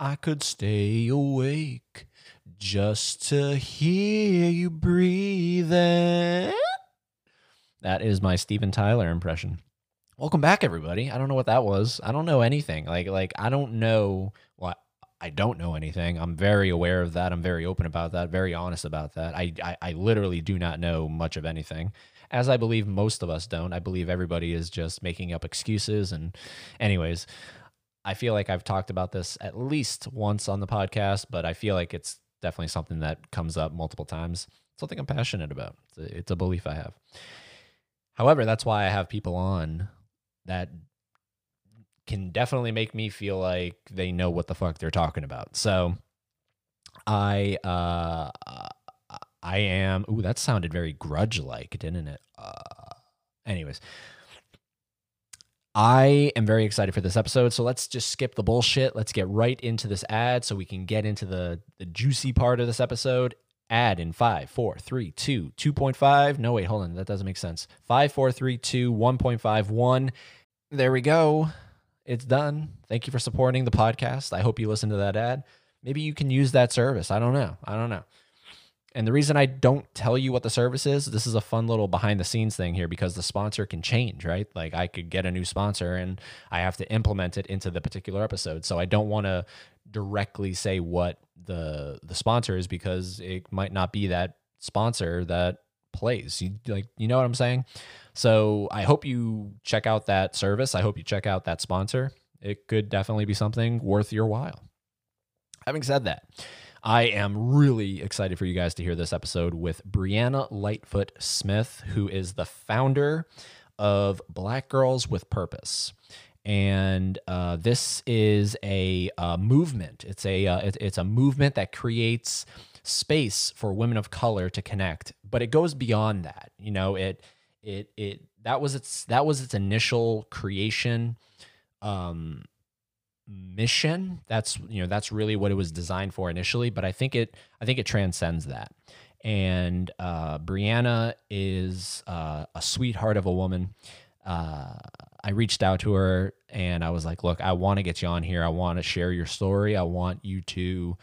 I could stay awake just to hear you breathing. That is my Steven Tyler impression. Welcome back, everybody. I don't know what that was. I don't know anything. Like, like I don't know what I don't know anything. I'm very aware of that. I'm very open about that. Very honest about that. I, I, I literally do not know much of anything, as I believe most of us don't. I believe everybody is just making up excuses. And, anyways, I feel like I've talked about this at least once on the podcast, but I feel like it's definitely something that comes up multiple times. Something I'm passionate about. It's a, it's a belief I have. However, that's why I have people on that can definitely make me feel like they know what the fuck they're talking about. So I uh I am ooh that sounded very grudge like, didn't it? Uh anyways, I am very excited for this episode. So let's just skip the bullshit. Let's get right into this ad so we can get into the the juicy part of this episode Ad in five, four, three, two, 2.5. No, wait, hold on. That doesn't make sense. Five, four, three, two, 1.51. There we go. It's done. Thank you for supporting the podcast. I hope you listen to that ad. Maybe you can use that service. I don't know. I don't know. And the reason I don't tell you what the service is, this is a fun little behind the scenes thing here because the sponsor can change, right? Like I could get a new sponsor and I have to implement it into the particular episode. So I don't want to directly say what the the sponsor is because it might not be that sponsor that plays. You like you know what I'm saying? So I hope you check out that service. I hope you check out that sponsor. It could definitely be something worth your while. Having said that, I am really excited for you guys to hear this episode with Brianna Lightfoot Smith, who is the founder of Black Girls with Purpose and uh, this is a, uh, movement. It's a uh, it, it's a movement that creates space for women of color to connect, but it goes beyond that. You know, it it it that was its that was its initial creation um, mission. That's you know that's really what it was designed for initially, but I think it I think it transcends that. And uh, Brianna is uh, a sweetheart of a woman. Uh, I reached out to her and I was like, look, I want to get you on here. I want to share your story. I want you to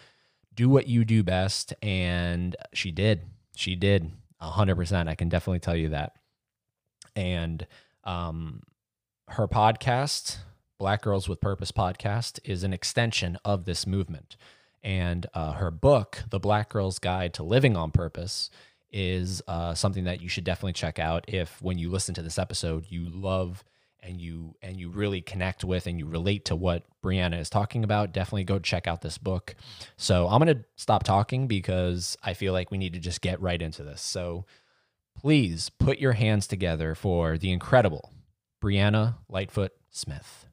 do what you do best. And she did. She did 100%. I can definitely tell you that. And um, her podcast, Black Girls with Purpose podcast, is an extension of this movement. And uh, her book, The Black Girl's Guide to Living on Purpose, is uh, something that you should definitely check out if, when you listen to this episode, you love and you and you really connect with and you relate to what Brianna is talking about, definitely go check out this book. So I'm to stop talking because I feel like we need to just get right into this. So please put your hands together for the incredible Brianna Lightfoot Smith.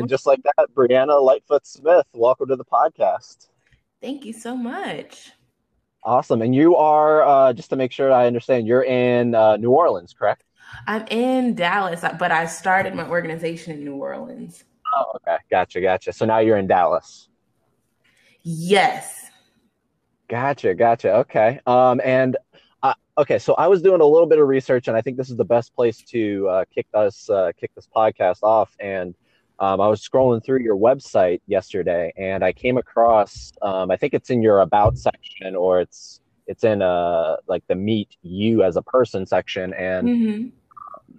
And just like that, Brianna Lightfoot Smith, welcome to the podcast. Thank you so much. Awesome. And you are, uh, just to make sure I understand, you're in uh, New Orleans, correct? I'm in Dallas, but I started my organization in New Orleans. Oh, okay. Gotcha. Gotcha. So now you're in Dallas. Yes. Gotcha. Gotcha. Okay. Um, and uh, okay, so I was doing a little bit of research, and I think this is the best place to uh, kick us uh, kick this podcast off. And um, I was scrolling through your website yesterday, and I came across. Um, I think it's in your about section, or it's it's in uh like the meet you as a person section, and mm-hmm.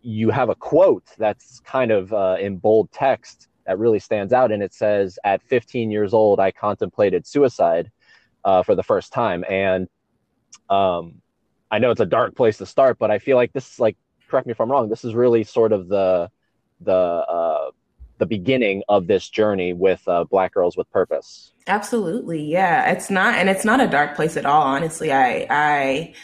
you have a quote that's kind of uh, in bold text that really stands out, and it says, "At 15 years old, I contemplated suicide uh, for the first time," and um, I know it's a dark place to start, but I feel like this, like, correct me if I'm wrong. This is really sort of the the uh, the beginning of this journey with uh, Black Girls with Purpose. Absolutely, yeah. It's not, and it's not a dark place at all. Honestly, I I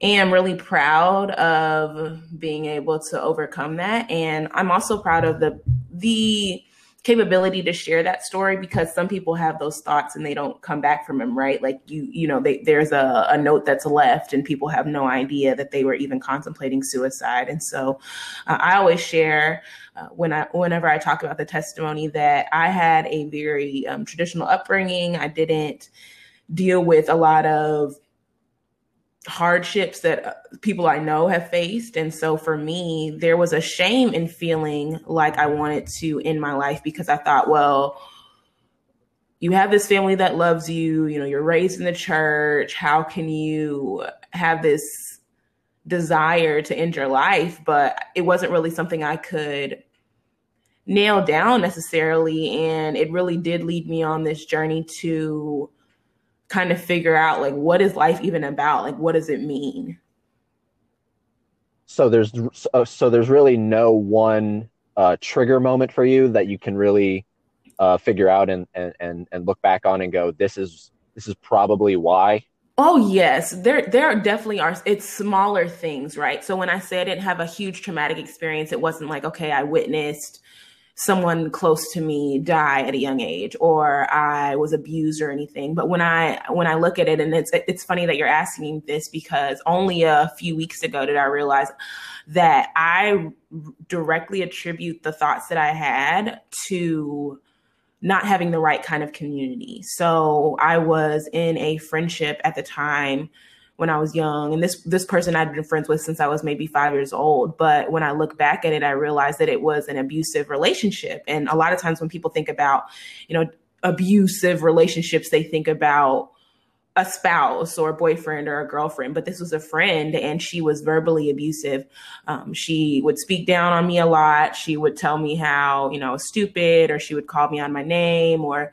am really proud of being able to overcome that, and I'm also proud of the the capability to share that story because some people have those thoughts and they don't come back from them, right? Like you, you know, they, there's a, a note that's left and people have no idea that they were even contemplating suicide. And so uh, I always share uh, when I, whenever I talk about the testimony that I had a very um, traditional upbringing. I didn't deal with a lot of hardships that uh, people I know have faced. And so for me, there was a shame in feeling like I wanted to end my life because I thought, well, you have this family that loves you, you know, you're raised in the church. How can you have this desire to end your life? But it wasn't really something I could nail down necessarily. And it really did lead me on this journey to kind of figure out like what is life even about? Like what does it mean? So there's so there's really no one uh, trigger moment for you that you can really uh, figure out and, and and look back on and go this is this is probably why. Oh yes. There there definitely are it's smaller things right? So when i say i didn't have a huge traumatic experience it wasn't like okay i witnessed someone close to me die at a young age or I was abused or anything. But when I when I look at it and it's it's funny that you're asking this because only a few weeks ago did I realize that I directly attribute the thoughts that I had to not having the right kind of community. So I was in a friendship at the time when I was young. And this this person I'd been friends with since I was maybe five years old. But when I look back at it, I realized that it was an abusive relationship. And a lot of times when people think about, you know, abusive relationships, they think about a spouse or a boyfriend or a girlfriend, but this was a friend and she was verbally abusive. Um, she would speak down on me a lot. She would tell me how, you know, stupid, or she would call me on my name, or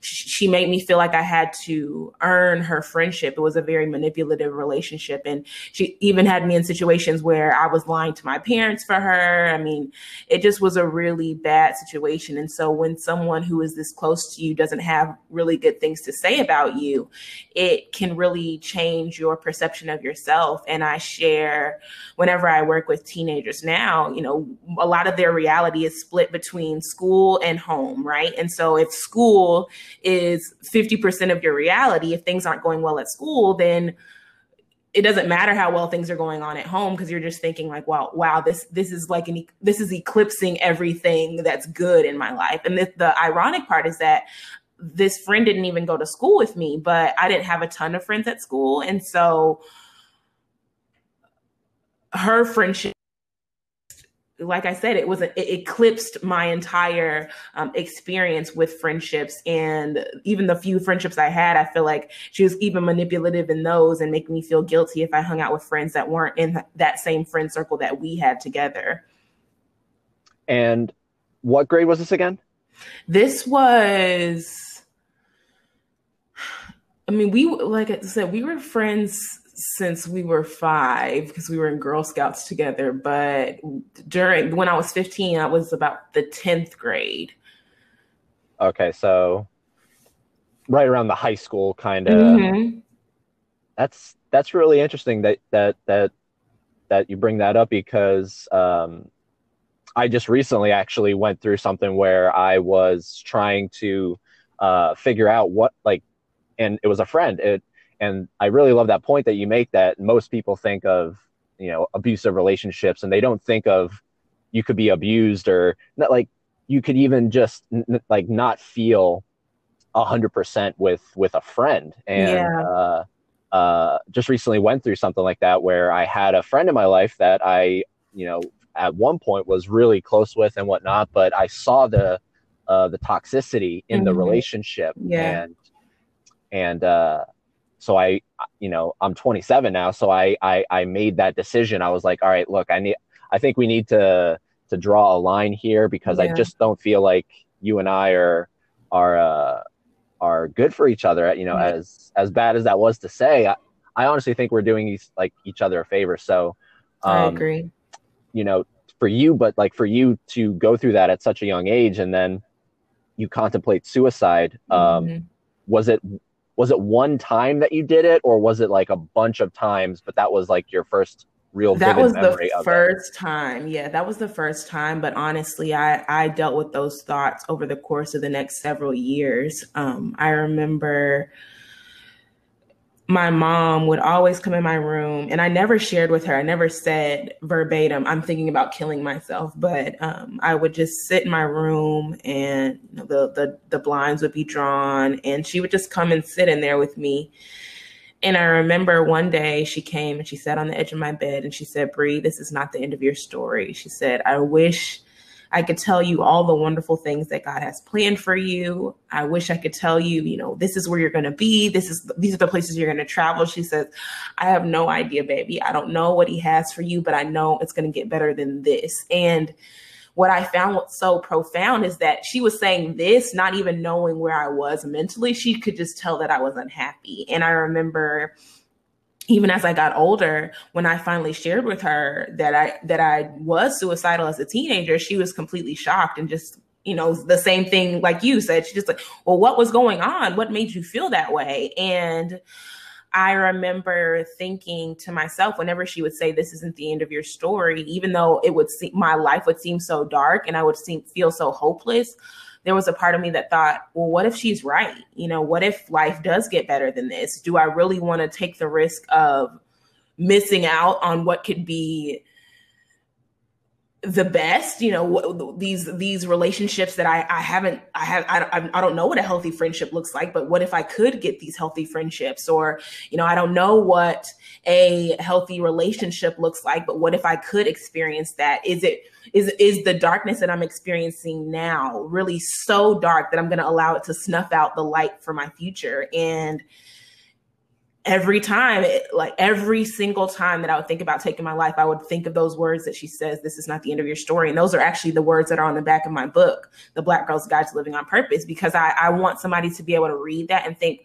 she made me feel like I had to earn her friendship. It was a very manipulative relationship. And she even had me in situations where I was lying to my parents for her. I mean, it just was a really bad situation. And so when someone who is this close to you doesn't have really good things to say about you, it can really change your perception of yourself. And I share whenever I work with teenagers now, you know, a lot of their reality is split between school and home, right? And so if school is 50% of your reality. If things aren't going well at school, then it doesn't matter how well things are going on at home because you're just thinking like wow wow this this is like an this is eclipsing everything that's good in my life and the, the ironic part is that this friend didn't even go to school with me but i didn't have a ton of friends at school and so her friendship like I said, it was a, it eclipsed my entire um, experience with friendships, and even the few friendships I had, I feel like she was even manipulative in those and making me feel guilty if I hung out with friends that weren't in that same friend circle that we had together. And what grade was this again? This was, I mean, we like I said, we were friends since we were five because we were in Girl Scouts together. But during when I was 15, I was about the 10th grade. Okay, so right around the high school kind of. Mm-hmm. That's that's really interesting that that that that you bring that up because um, I just recently actually went through something where I was trying to uh, figure out what like, and it was a friend. It and I really love that point that you make that most people think of, you know, abusive relationships and they don't think of you could be abused or not like you could even just n- like not feel a hundred percent with with a friend. And yeah. uh, uh, just recently went through something like that where I had a friend in my life that I, you know, at one point was really close with and whatnot, but I saw the uh, the toxicity in mm-hmm. the relationship yeah. and and uh, so I, you know, I'm 27 now. So I, I, I made that decision. I was like, all right, look, I need, I think we need to, to draw a line here because yeah. I just don't feel like you and I are, are, uh, are good for each other. You know, as, as bad as that was to say, I, I honestly think we're doing these, like each other a favor. So, um, I agree. You know, for you, but like for you to go through that at such a young age and then you contemplate suicide, um, mm-hmm. was it was it one time that you did it or was it like a bunch of times but that was like your first real that was the first it. time yeah that was the first time but honestly i i dealt with those thoughts over the course of the next several years um, i remember my mom would always come in my room and i never shared with her i never said verbatim i'm thinking about killing myself but um, i would just sit in my room and the, the the blinds would be drawn and she would just come and sit in there with me and I remember one day she came and she sat on the edge of my bed and she said, Bree, this is not the end of your story. She said, I wish I could tell you all the wonderful things that God has planned for you. I wish I could tell you, you know, this is where you're going to be. This is these are the places you're going to travel. She says, I have no idea, baby. I don't know what he has for you, but I know it's going to get better than this. And what I found so profound is that she was saying this, not even knowing where I was mentally. She could just tell that I was unhappy. And I remember even as I got older, when I finally shared with her that I that I was suicidal as a teenager, she was completely shocked and just you know the same thing like you said. She just like, well, what was going on? What made you feel that way? And I remember thinking to myself whenever she would say, "This isn't the end of your story," even though it would seem my life would seem so dark and I would seem feel so hopeless. There was a part of me that thought, "Well, what if she's right? You know, what if life does get better than this? Do I really want to take the risk of missing out on what could be?" The best you know these these relationships that i i haven't i have I, I don't know what a healthy friendship looks like but what if i could get these healthy friendships? Or you know i don't know what a healthy relationship looks like but what if i could experience that? Is it is is the darkness that i'm experiencing now really so dark that i'm going to allow it to snuff out the light for my future? And every time, like every single time that I would think about taking my life, I would think of those words that she says, This is not the end of your story. And those are actually the words that are on the back of my book, The Black Girl's Guide to Living on Purpose, because I, I want somebody to be able to read that and think,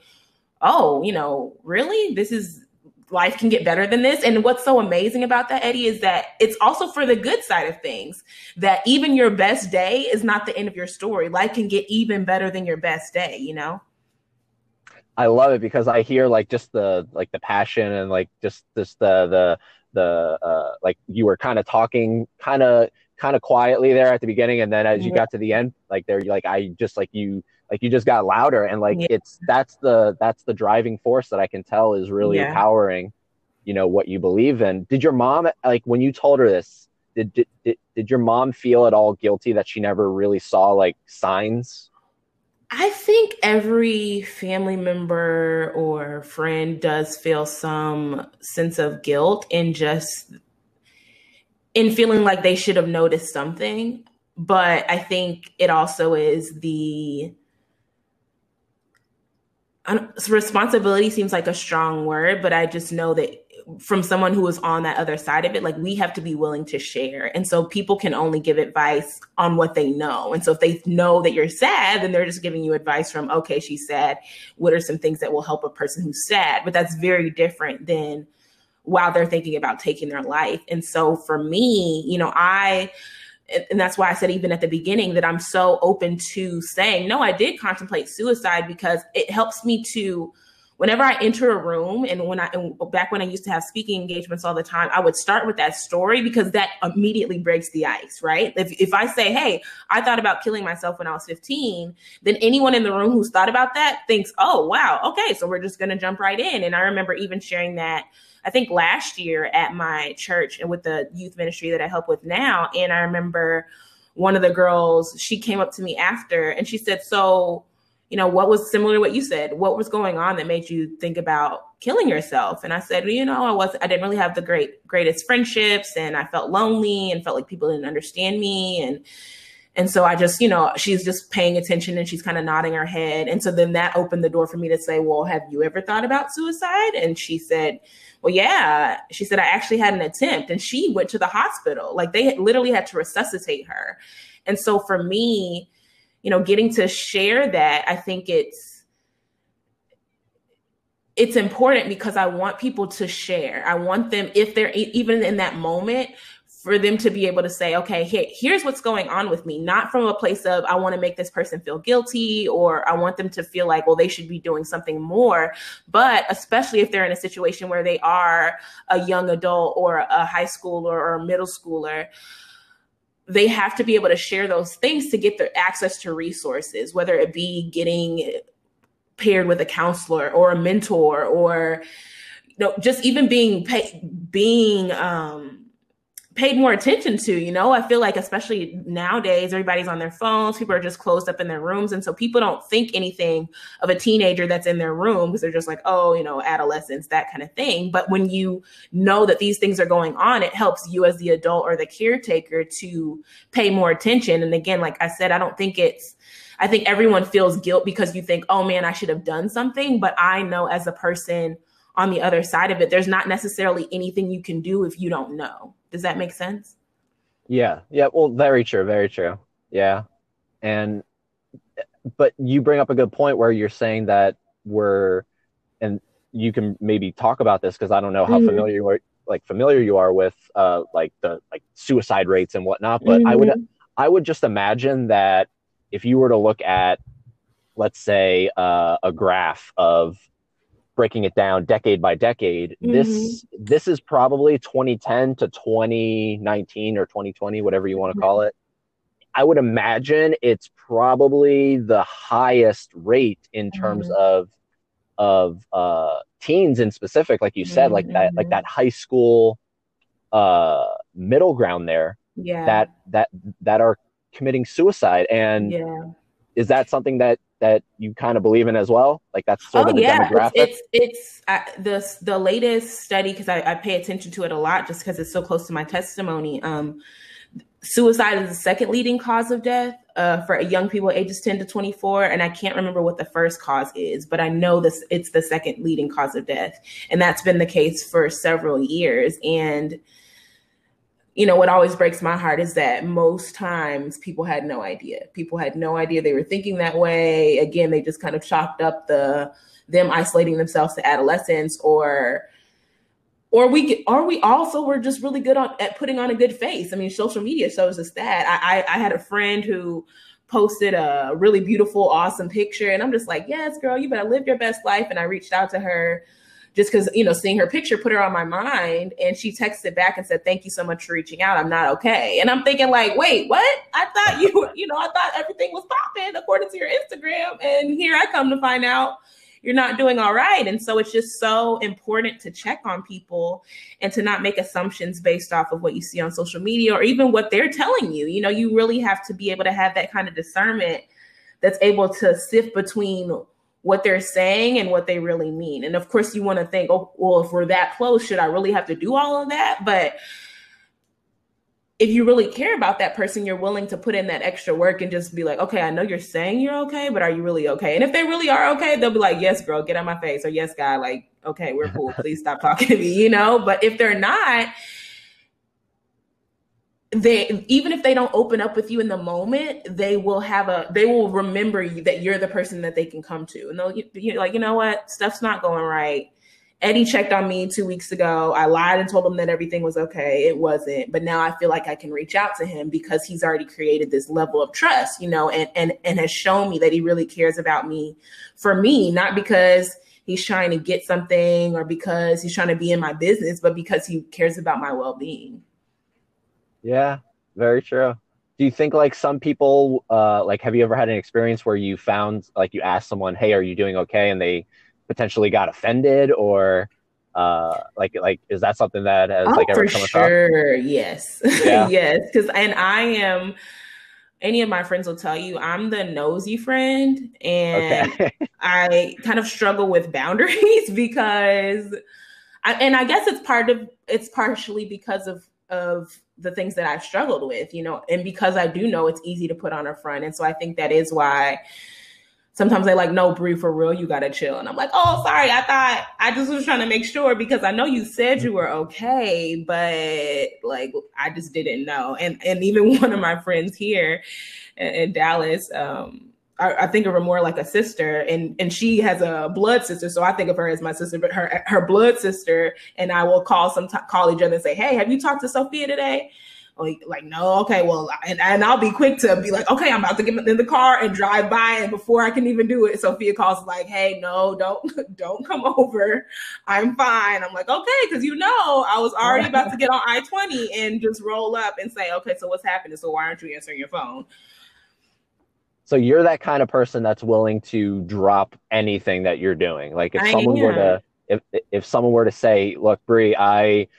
Oh, you know, really? This is life can get better than this. And what's so amazing about that, Eddie, is that it's also for the good side of things. That even your best day is not the end of your story. Life can get even better than your best day, you know? I love it because I hear like just the like the passion and like just just the the the uh like you were kind of talking kind of kind of quietly there at the beginning and then as you got to the end like there you like I just like you like you just got louder and like yeah. it's that's the that's the driving force that I can tell is really yeah. empowering you know what you believe in. Did your mom like when you told her this did, did did did your mom feel at all guilty that she never really saw like signs I think every family member or friend does feel some sense of guilt in just in feeling like they should have noticed something. But I think it also is the responsibility seems like a strong word, but I just know that from someone who is on that other side of it like we have to be willing to share. And so people can only give advice on what they know. And so if they know that you're sad then they're just giving you advice from okay she's sad. What are some things that will help a person who's sad? But that's very different than while they're thinking about taking their life. And so for me you know i and that's why I said even at the beginning that I'm so open to saying no I did contemplate suicide because it helps me to whenever I enter a room and when I and back when I used to have speaking engagements all the time, I would start with that story because that immediately breaks the ice, right? If if I say, "Hey, I thought about killing myself when I was 15," then anyone in the room who's thought about that thinks, "Oh, wow, okay, so we're just to jump right in." And I remember even sharing that I think last year at my church and with the youth ministry that I help with now, and I remember one of the girls, she came up to me after and she said, "So, you know, what was similar to what you said? What was going on that made you think about killing yourself? And I said, well, you know, I was I didn't really have the great greatest friendships and I felt lonely and felt like people didn't understand me and and so I just, you know, she's just paying attention and she's kind of nodding her head. And so then that opened the door for me to say, well, have you ever thought about suicide? And she said, well, yeah. She said, I actually had an attempt and she went to the hospital. Like they literally had to resuscitate her. And so for me, you know, getting to share that, I think it's it's important because I want people to share. I want them if they're even in that moment for them to be able to say, okay, here, here's what's going on with me, not from a place of I want to make this person feel guilty or I want them to feel like, well, they should be doing something more. But especially if they're in a situation where they are a young adult or a high schooler or a middle schooler, they have to be able to share those things to get their access to resources, whether it be getting paired with a counselor or a mentor or you know just even being being um paid more attention to you know i feel like especially nowadays everybody's on their phones people are just closed up in their rooms and so people don't think anything of a teenager that's in their room because they're just like oh you know adolescence that kind of thing but when you know that these things are going on it helps you as the adult or the caretaker to pay more attention and again like i said i don't think it's I think everyone feels guilt because you think, oh man, I should have done something. But I know as a person on the other side of it, there's not necessarily anything you can do if you don't know. Does that make sense? Yeah. Yeah. Well, very true. Very true. Yeah. And, but you bring up a good point where you're saying that we're, and you can maybe talk about this because I don't know how mm-hmm. familiar you are, like familiar you are with, uh, like the like suicide rates and whatnot. But mm-hmm. I would, mm-hmm. I would just imagine that if you were to look at, let's say, uh, a graph of breaking it down decade by decade, mm-hmm. this this is probably 2010 to 2019 or 2020, whatever you want to call it. I would imagine it's probably the highest rate in terms mm-hmm. of of uh, teens in specific, like you said, mm-hmm. like that like that high school uh, middle ground there. Yeah. That that that are committing suicide and yeah. is that something that that you kind of believe in as well like that's sort oh, of the yeah. demographic it's it's, it's uh, the the latest study because I, I, pay attention to it a lot just because it's so close to my testimony um suicide is the second leading cause of death uh, for young people ages 10 to 24 and i can't remember what the first cause is but i know this it's the second leading cause of death and that's been the case for several years and you know, what always breaks my heart is that most times people had no idea. People had no idea they were thinking that way. Again, they just kind of chalked up the them isolating themselves to adolescence or or we or we also were just really good on, at putting on a good face. I mean, social media shows us that. I, I, I had a friend who posted a really beautiful, awesome picture, and I'm just like, yes, girl, you better live your best life. And I reached out to her just because you know seeing her picture put her on my mind and she texted back and said thank you so much for reaching out. I'm not okay. And i'm thinking like wait what? I thought you you know i thought everything was popping according to your instagram and here i come to find out you're not doing all right. And so it's just so important to check on people and to not make assumptions based off of what you see on social media or even what they're telling you. You know you really have to be able to have that kind of discernment that's able to sift between what they're saying and what they really mean. And of course, you want to think, oh, well, if we're that close, should I really have to do all of that? But if you really care about that person, you're willing to put in that extra work and just be like, okay, I know you're saying you're okay, but are you really okay? And if they really are okay, they'll be like, yes, girl, get out my face, or yes, guy, like, okay, we're cool. Please stop talking to me, you know? But if they're not, they even if they don't open up with you in the moment they will have a they will remember you that you're the person that they can come to. And they'll you like you know what? Stuff's not going right. Eddie checked on me two weeks ago. I lied and told him that everything was okay. It wasn't. But now i feel like i can reach out to him because he's already created this level of trust you know and and and has shown me that he really cares about me for me not because he's trying to get something or because he's trying to be in my business but because he cares about my well-being yeah, very true. Do you think like some people uh like have you ever had an experience where you found like you asked someone, "Hey, are you doing okay?" and they potentially got offended or uh like like is that something that has oh, like ever come sure. across? Yes. Yeah. yes, cuz and I am any of my friends will tell you I'm the nosy friend and okay. I kind of struggle with boundaries because I, and I guess it's part of it's partially because of of the things that I've struggled with, you know, and because I do know it's easy to put on a front. And so I think that is why sometimes they like, no, Brie, for real, you gotta chill. And I'm like, oh, sorry, I thought I just was trying to make sure because I know you said you were okay, but like I just didn't know. And and even one of my friends here in, in Dallas, um, I, think of her more like a sister, and and she has a blood sister, so I think of her as my sister. But her her blood sister and I will call some call each other and say, "Hey, have you talked to Sophia today?" Like, like no, okay, well, and, and I'll be quick to be like, okay, I'm about to get in the car and drive by, and before I can even do it, Sophia calls like, hey, no, don't don't come over, I'm fine. I'm like, okay, because you know, I was already about to get on I twenty and just roll up and say, okay, so what's happening? So why aren't you answering your phone? So you're that kind of person that's willing to drop anything that you're doing. Like if I someone am. were to if if someone were to say, "Look, Brie, I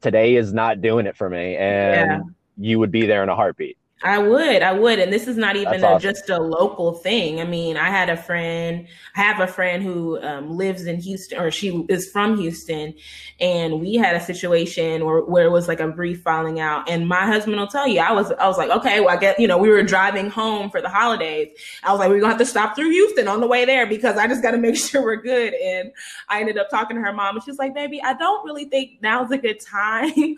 today is not doing it for me and yeah. you would be there in a heartbeat I would, I would, and this is not even a, just a local thing. I mean, I had a friend, I have a friend who um, lives in Houston, or she is from Houston, and we had a situation where, where it was like a brief falling out. And my husband will tell you, I was, I was like, okay, well, I get, you know, we were driving home for the holidays. I was like, we're gonna have to stop through Houston on the way there because I just got to make sure we're good. And I ended up talking to her mom, and she's like, baby, I don't really think now's a good time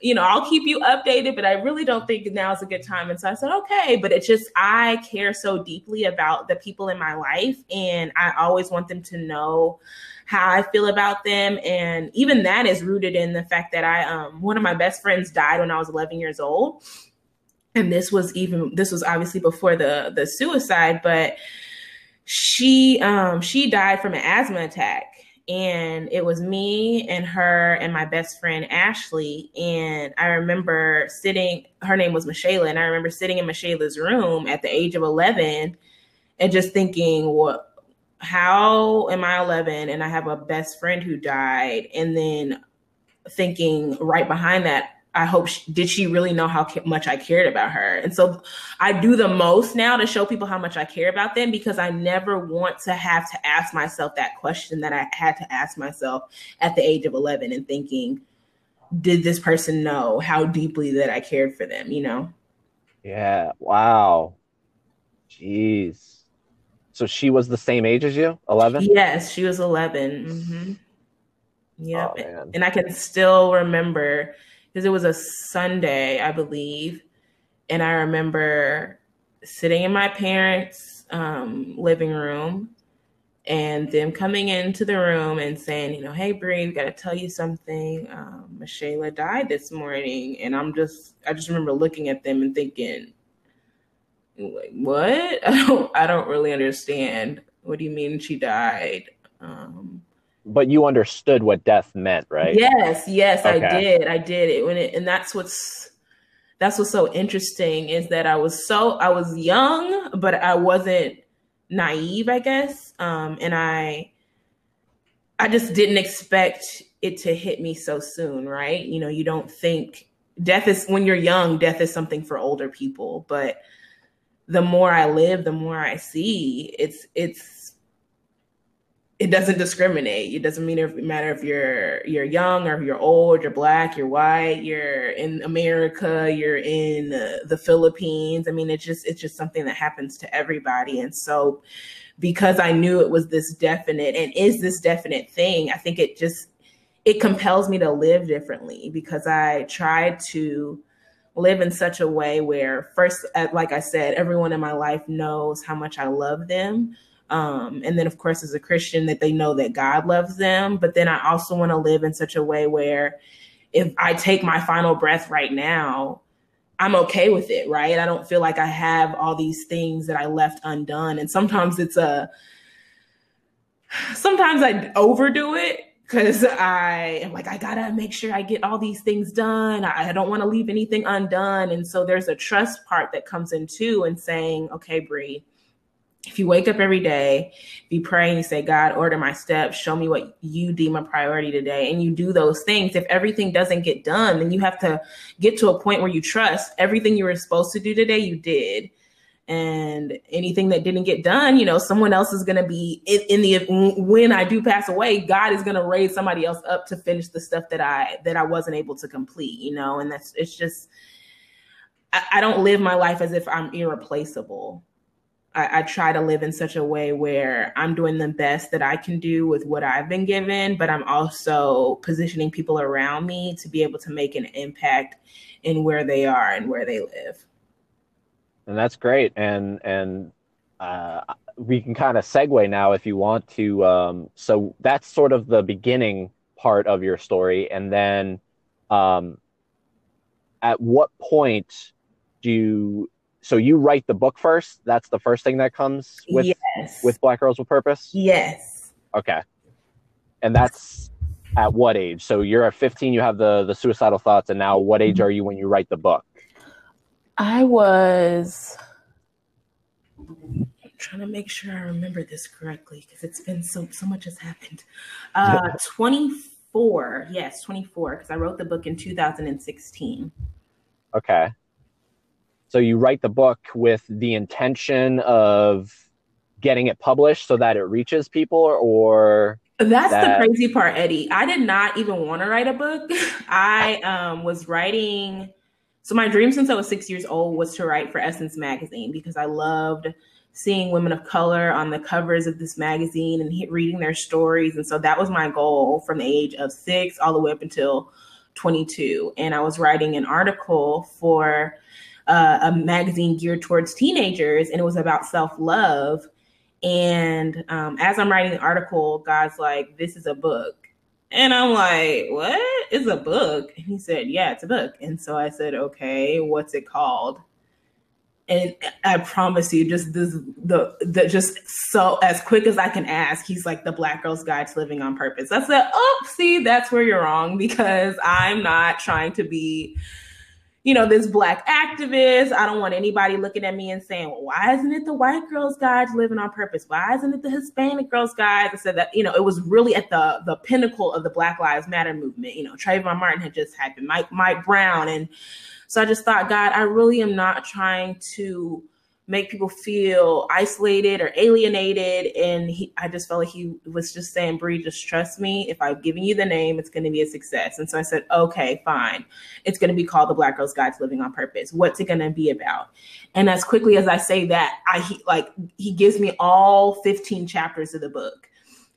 you know, I'll keep you updated, but I really don't think now is a good time. And so I said, okay. But it's just, I care so deeply about the people in my life. And I always want them to know how I feel about them. And even that is rooted in the fact that I, um, one of my best friends died when I was 11 years old. And this was even, this was obviously before the, the suicide, but she, um, she died from an asthma attack and it was me and her and my best friend Ashley. And I remember sitting, her name was Michelle, and I remember sitting in Michelle's room at the age of 11 and just thinking, what? How am I 11 and I have a best friend who died? And then thinking right behind that, I hope she, did she really know how much I cared about her? And so I do the most now to show people how much I care about them because I never want to have to ask myself that question that I had to ask myself at the age of 11 and thinking, did this person know how deeply that I cared for them, you know? Yeah. Wow. Jeez. So she was the same age as you, 11? Yes, she was 11. Mm-hmm. Yep. Oh, and I can still remember because it was a Sunday, I believe. And I remember sitting in my parents' um, living room and them coming into the room and saying, you know, hey, Brie, we got to tell you something. Um, Michelle died this morning. And I'm just, I just remember looking at them and thinking, like, what? I don't, I don't really understand. What do you mean she died? Um, but you understood what death meant, right? Yes, yes, okay. I did. I did it when it, and that's what's that's what's so interesting is that I was so I was young, but I wasn't naive, I guess. Um, and I I just didn't expect it to hit me so soon, right? You know, you don't think death is when you're young, death is something for older people, but the more I live, the more I see, it's it's it doesn't discriminate. It doesn't mean if, matter if you're you're young or if you're old, you're black, you're white, you're in America, you're in uh, the Philippines. I mean, it's just it's just something that happens to everybody. And so, because I knew it was this definite and is this definite thing, I think it just it compels me to live differently because I tried to live in such a way where first, like I said, everyone in my life knows how much I love them um, and then, of course, as a Christian, that they know that God loves them. But then I also want to live in such a way where if I take my final breath right now, I'm okay with it, right? I don't feel like I have all these things that I left undone. And sometimes it's a, sometimes I overdo it because I am like, I gotta make sure I get all these things done. I, I don't want to leave anything undone. And so there's a trust part that comes in too and saying, okay, Brie, if you wake up every day, be praying, you say, God, order my steps, show me what you deem a priority today, and you do those things, if everything doesn't get done, then you have to get to a point where you trust everything you were supposed to do today, you did. And anything that didn't get done, you know, someone else is going to be in, in, the when I do pass away, God is going to raise somebody else up to finish the stuff that I that I wasn't able to complete, you know. And that's it's just I, I don't live my life as if I'm irreplaceable I, I, try to live in such a way where I'm doing the best that I can do with what I've been given, but I'm also positioning people around me to be able to make an impact in where they are and where they live. and that's great. And and uh, we can kind of segue now if you want to. Um, so that's sort of the beginning part of your story, and then um, at what point do you? So you write the book first. That's the first thing that comes with yes. with Black Girls with Purpose. yes. Okay, and that's at what age? So you're at 15. You have the the suicidal thoughts, and now what age are you when you write the book? I was I'm trying to make sure I remember this correctly because it's been so so much has happened. Uh, 24, yes, 24, because I wrote the book in 2016. Okay. So you write the book with the intention of getting it published so that it reaches people or That's That- the crazy part, Eddie. I did not even want to write a book. I um, was writing. So my dream since I was six years old was to write for Essence magazine because I loved seeing women of color on the covers of this magazine and reading their stories. And so that was my goal from the age of six all the way up until 22. And I was writing an article for uh, a magazine geared towards teenagers, and it was about self love. And um, as I'm writing the article, God's like, "This is a book," and I'm like, "What is a book?" And he said, "Yeah, it's a book." And so I said, "Okay, what's it called?" And I promise you, just this, the the just so as quick as I can ask, he's like the Black Girl's Guide to Living on Purpose. I said, "Oh, see, that's where you're wrong because I'm not trying to be." You know, this black activist. I don't want anybody looking at me and saying, well, why isn't it the white girls' guide to living on purpose? Why isn't it the Hispanic girls' guide? I said that, you know, it was really at the the pinnacle of the Black Lives Matter movement. You know, Trayvon Martin had just happened, Mike Mike Brown. And so I just thought, God, I really am not trying to make people feel isolated or alienated. And he, I just felt like he was just saying, Bree, just trust me. If I've given you the name, it's going to be a success. And so I said, okay, fine. It's going to be called the Black Girls Guide to Living on Purpose. What's it going to be about? And as quickly as I say that, I he, like he gives me all 15 chapters of the book.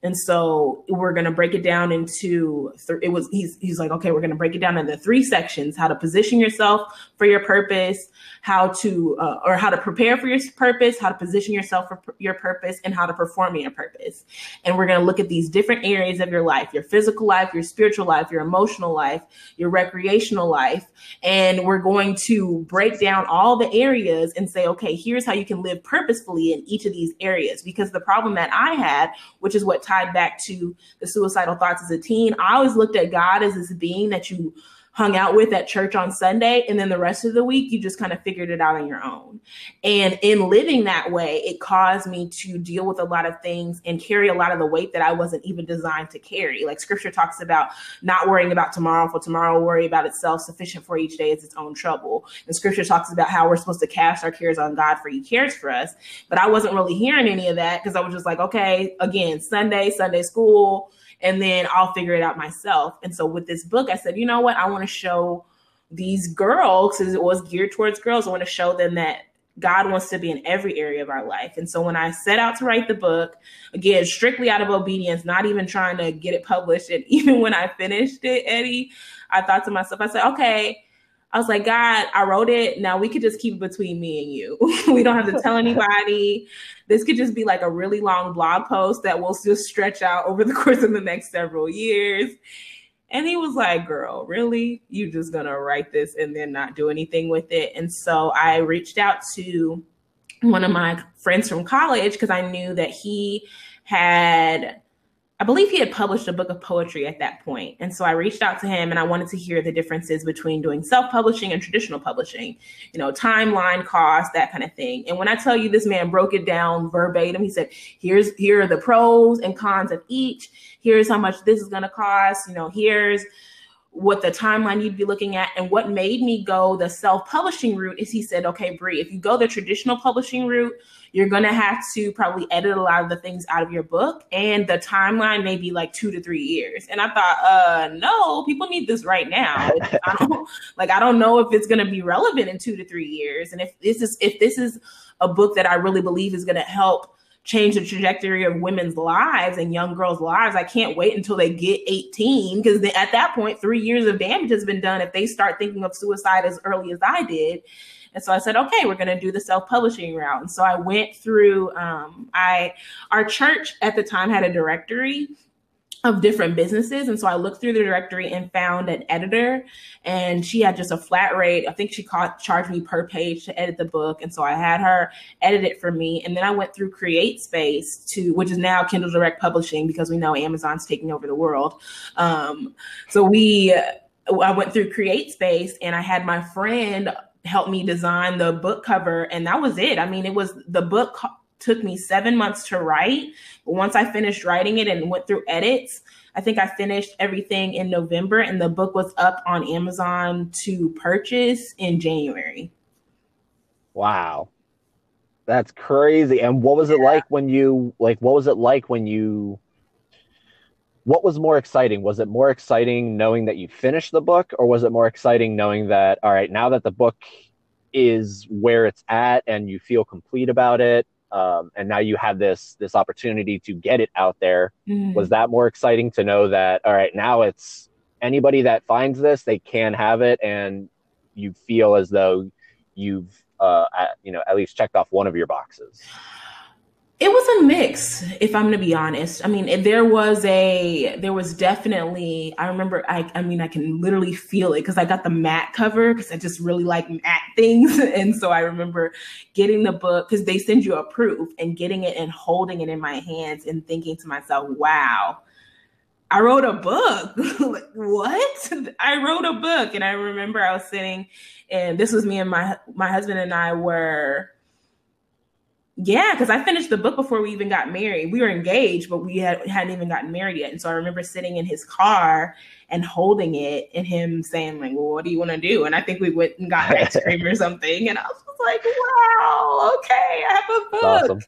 And so we're going to break it down into th- it was he's he's like okay we're going to break it down into three sections how to position yourself for your purpose how to uh, or how to prepare for your purpose how to position yourself for your purpose and how to perform your purpose. And we're going to look at these different areas of your life your physical life your spiritual life your emotional life your recreational life. And we're going to break down all the areas and say okay here's how you can live purposefully in each of these areas. Because the problem that i had which is what tied back to the suicidal thoughts as a teen i always looked at god as this being that you hung out with at church on Sunday. And then the rest of the week, you just kind of figured it out on your own. And in living that way, it caused me to deal with a lot of things and carry a lot of the weight that I wasn't even designed to carry. Like scripture talks about not worrying about tomorrow, for tomorrow worry about itself. Sufficient for each day is its own trouble. And scripture talks about how we're supposed to cast our cares on God for he cares for us. But I wasn't really hearing any of that because I was just like, okay, again, Sunday, Sunday school and then I'll figure it out myself. And so with this book, I said, you know what? I want to show these girls, because it was geared towards girls, I want to show them that God wants to be in every area of our life. And so when I set out to write the book, again, strictly out of obedience, not even trying to get it published. And even when I finished it, Eddie, I thought to myself, I said, okay, I was like, God, I wrote it. Now we could just keep it between me and you. we don't have to tell anybody. This could just be like a really long blog post that will just stretch out over the course of the next several years. And he was like, Girl, really? You're just gonna write this and then not do anything with it? And so I reached out to one of my friends from college because I knew that he had I believe he had published a book of poetry at that point. And so I reached out to him and I wanted to hear the differences between doing self publishing and traditional publishing, you know, timeline, cost, that kind of thing. And when I tell you this man broke it down verbatim, he said, here's, here are the pros and cons of each. Here's how much this is going to cost. You know, here's what the timeline you'd be looking at. And what made me go the self publishing route is he said, okay, Bree, if you go the traditional publishing route, you're going to have to probably edit a lot of the things out of your book. And the timeline may be like two to three years. And i thought uh no people need this right now. I don't like i don't know if it's going to be relevant in two to three years. And if this is if this is a book that i really believe is going to help change the trajectory of women's lives and young girls lives i can't wait until they get 18 because at that point three years of damage has been done if they start thinking of suicide as early as i did And so I said, okay, we're going to do the self publishing route. And so I went through, um, I, our church at the time had a directory of different businesses. And so I looked through the directory and found an editor and she had just a flat rate. I think she caught, charged me per page to edit the book. And so I had her edit it for me. And then I went through CreateSpace to, which is now Kindle Direct Publishing because we know Amazon's taking over the world. Um, so we, I went through CreateSpace and I had my friend help me design the book cover and that was it. I mean, it was the book took me seven months to write. But once I finished writing it and went through edits, I think I finished everything in November and the book was up on Amazon to purchase in January. Wow. That's crazy. And what was it yeah. like when you like what was it like when you what was more exciting? Was it more exciting knowing that you finished the book or was it more exciting knowing that all right, now that the book is where it's at and you feel complete about it um, and now you have this this opportunity to get it out there mm. was that more exciting to know that all right now it's anybody that finds this they can have it and you feel as though you've uh, at, you know at least checked off one of your boxes it was a mix, if I'm to be honest. I mean, there was a, there was definitely, I remember, I, I mean, I can literally feel it because I got the matte cover because I just really like matte things. And so I remember getting the book because they send you a proof and getting it and holding it in my hands and thinking to myself, wow, I wrote a book. like, what? I wrote a book. And I remember I was sitting and this was me and my, my husband and I were, yeah, because I finished the book before we even got married. We were engaged, but we had, hadn't even gotten married yet. And so I remember sitting in his car and holding it and him saying, like, well, what do you want to do? And I think we went and got ice cream or something. And I was like, wow, okay, I have a book. Awesome.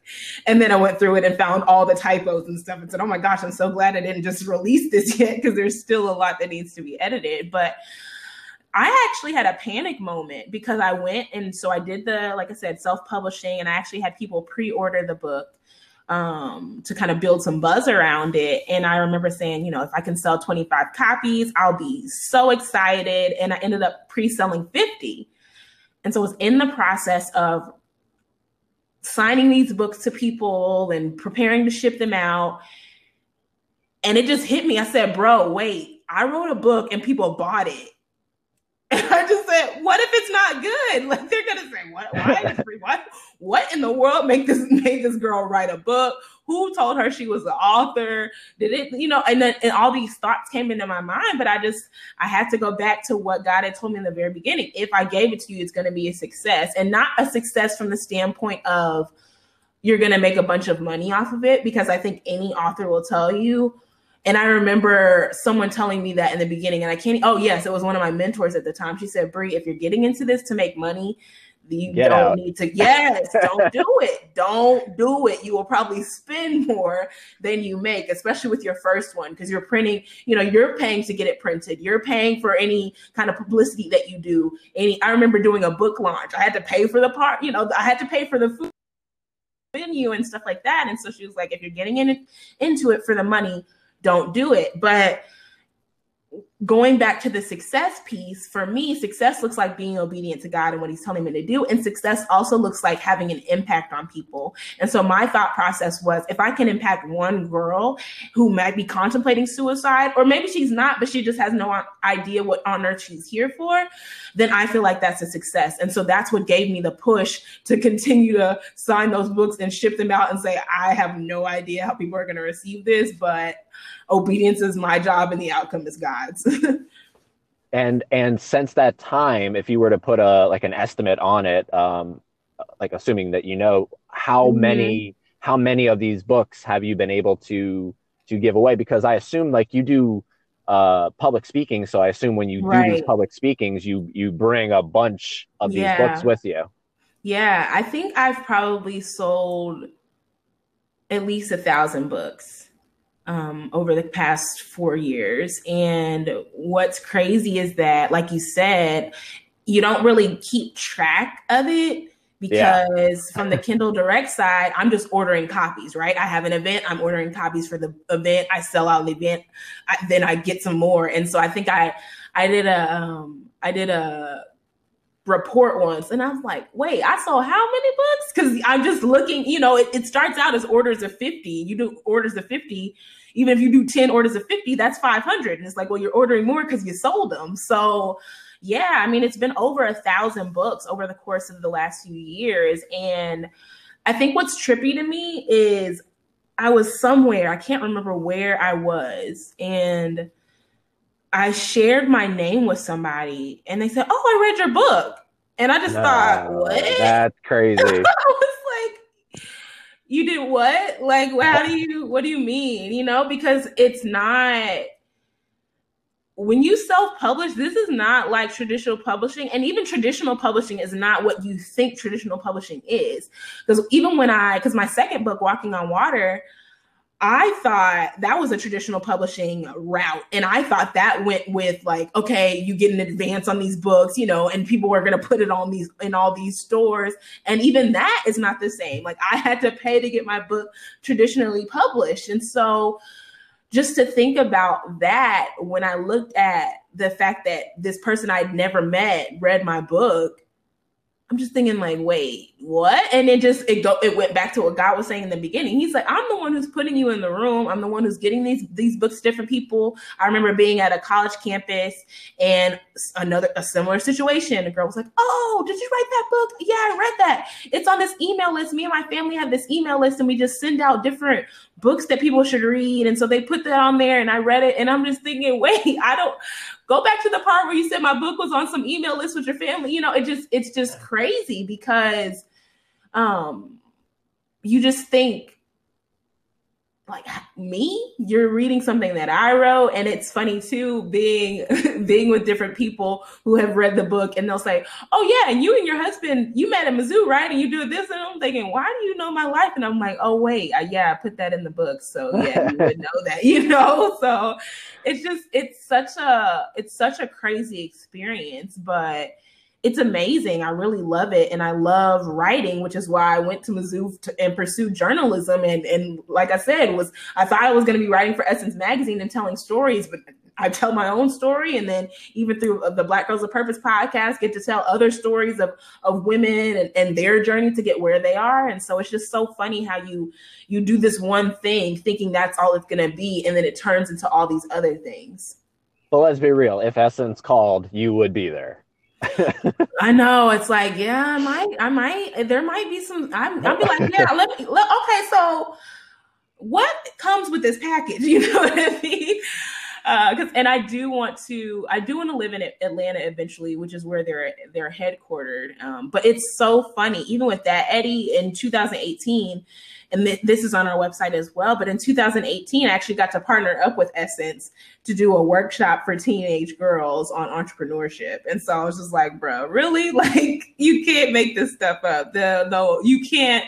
And then I went through it and found all the typos and stuff and said, oh my gosh, I'm so glad I didn't just release this yet because there's still a lot that needs to be edited. But I actually had a panic moment because I went and so I did the, like I said, self publishing, and I actually had people pre order the book um, to kind of build some buzz around it. And I remember saying, you know, if I can sell 25 copies, I'll be so excited. And I ended up pre selling 50. And so it was in the process of signing these books to people and preparing to ship them out. And it just hit me. I said, bro, wait, I wrote a book and people bought it and I just said, what if it's not good? Like they're gonna say, what? Why? what? What in the world make this made this girl write a book? Who told her she was the author? Did it? You know? And then and all these thoughts came into my mind, but I just I had to go back to what God had told me in the very beginning. If I gave it to you, it's going to be a success, and not a success from the standpoint of you're going to make a bunch of money off of it, because I think any author will tell you and I remember someone telling me that in the beginning, and I can't. Oh yes, it was one of my mentors at the time. She said, "Bree, if you're getting into this to make money, you Get don't out. need to. Yes, don't do it. Don't do it. You will probably spend more than you make, especially with your first one, because you're printing. You know, you're paying to get it printed. You're paying for any kind of publicity that you do. Any. I remember doing a book launch. I had to pay for the part. You know, I had to pay for the food venue and stuff like that. And so she was like, if you're getting in into it for the money don't do it. But going back to the success piece, for me, success looks like being obedient to God and what He's telling me to do. And success also looks like having an impact on people. And so my thought process was if I can impact one girl who might be contemplating suicide, or maybe she's not, but she just has no idea what on earth she's here for, then I feel like that's a success. And so that's what gave me the push to continue to sign those books and ship them out and say, I have no idea how people are going to receive this, but obedience is my job and the outcome is God's. and and since that time, if you were to put a like an estimate on it, um, like assuming that you know how mm-hmm. many how many of these books have you been able to to give away? Because I assume like you do uh public speaking so i assume when you right. do these public speakings you you bring a bunch of these yeah. books with you yeah i think i've probably sold at least a thousand books um, over the past four years. And what's crazy is that, like you said, you don't really keep track of it because yeah. from the Kindle Direct side, I'm just ordering copies, right? I have an event, I'm ordering copies for the event, I sell out the event, I, then I get some more. And so I think I I did a um, I did a report once and I was like, wait, I saw how many books? Because I'm just looking, you know, it, it, starts out as orders of 50. You do orders of 50. Even if you do 10 orders of 50, that's 500. And it's like, well, you're ordering more because you sold them. So, yeah, I mean, it's been over a thousand books over the course of the last few years. And I think what's trippy to me is I was somewhere, I can't remember where I was. And I shared my name with somebody and they said, Oh, I read your book. And I just no, thought, What? That's crazy. I was like, You did what? Like, how do you, what do you mean? You know, because it's not, when you self-publish this is not like traditional publishing and even traditional publishing is not what you think traditional publishing is because even when i because my second book walking on water I thought that was a traditional publishing route. And I thought that went with like, okay, you get an advance on these books, you know, and people are to put it on these in all these stores. And even that is not the same. Like I had to pay to get my book traditionally published. And so just to think about that when I looked at the fact that this person I'd never met read my book, I'm just thinking like, wait, what? And it just it go it went back to what God was saying in the beginning. He's like, I'm the one who's putting you in the room. I'm the one who's getting these these books to different people. I remember being at a college campus and another a similar situation. A girl was like, Oh, did you write that book? Yeah, I read that. It's on this email list. Me and my family have this email list, and we just send out different books that people should read. And so they put that on there, and I read it, and I'm just thinking, wait, I don't go back to the part where you said my book was on some email list with your family. You know, it just it's just crazy because um you just think like me? You're reading something that i wrote and it's funny too being being with different people who have read the book and they'll say oh yeah and you and your husband you met at mizzou right? And you do this and i'm thinking why do you know my life? And i'm like oh wait I, yeah i put that in the book so yeah you would know that you know? So it's just it's such a it's such a crazy experience but it's amazing. I really love it. And I love writing, which is why I went to Mizzou to, and pursued journalism. And, and like I said, was I thought I was going to be writing for Essence Magazine and telling stories, but I tell my own story. And then even through uh, the Black Girls of Purpose podcast, get to tell other stories of, of women and, and their journey to get where they are. And so it's just so funny how you, you do this one thing thinking that's all it's going to be. And then it turns into all these other things. But let's be real. If Essence called, you would be there. I know it's like, yeah, I might, I might, there might be some. I'm, I'll be like, yeah, let me. Let, okay, so what comes with this package? You know what I mean? Because uh, and I do want to, I do want to live in Atlanta eventually, which is where they're they're headquartered. Um, but it's so funny, even with that, Eddie in 2018 and th- this is on our website as well. But in 2018, I actually got to partner up with Essence to do a workshop for teenage girls on entrepreneurship. And so I was just like, bro, really? Like, you can't make this stuff up. The no, you can't.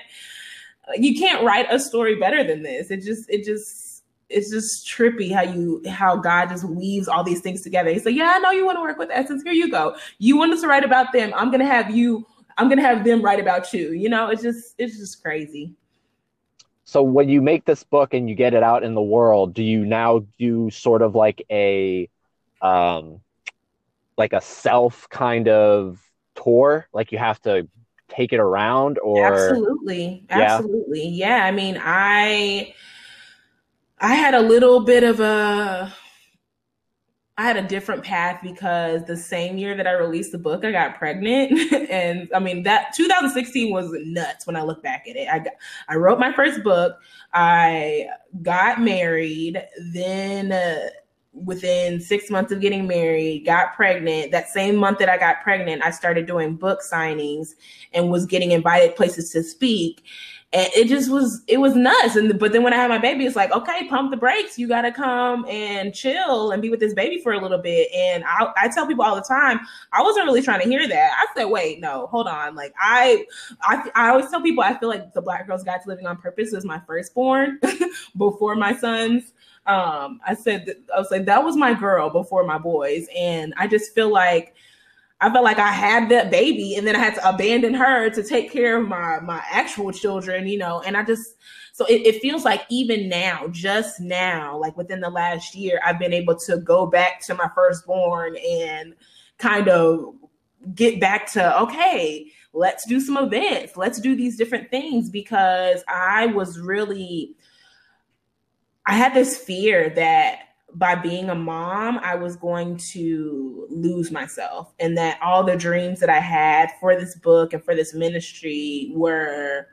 You can't write a story better than this. It just, it just, it's just trippy how you how God just weaves all these things together. He's like, "Yeah, I know you want to work with Essence. Here you go. You want us to write about them. I'm gonna have you. I'm gonna have them write about you. You know, it's just it's just crazy." So when you make this book and you get it out in the world do you now do sort of like a um like a self kind of tour? Like you have to take it around or? Absolutely. Absolutely. Yeah, yeah. I mean i i had a little bit of a I had a different path because the same year that I released the book, I got pregnant, and I mean that 2016 was nuts when I look back at it. I got, I wrote my first book, I got married, then uh, within six months of getting married, got pregnant. That same month that I got pregnant, I started doing book signings and was getting invited places to speak and it just was it was nuts. And but then when i had my baby it's like okay pump the brakes. You gotta come and chill and be with this baby for a little bit. And i, I tell people all the time i wasn't really trying to hear that. I said wait no hold on. Like i i, I always tell people i feel like the black girls guide to living on purpose. Was my firstborn before my sons. Um i said i was like that was my girl before my boys. And i just feel like I felt like I had that baby and then I had to abandon her to take care of my my actual children, you know, and I just so it, it, feels like even now, just now, like within the last year, I've been able to go back to my firstborn and kind of get back to okay, let's do some events, let's do these different things because I was really I had this fear that by being a mom, I was going to lose myself and that all the dreams that I had for this book and for this ministry were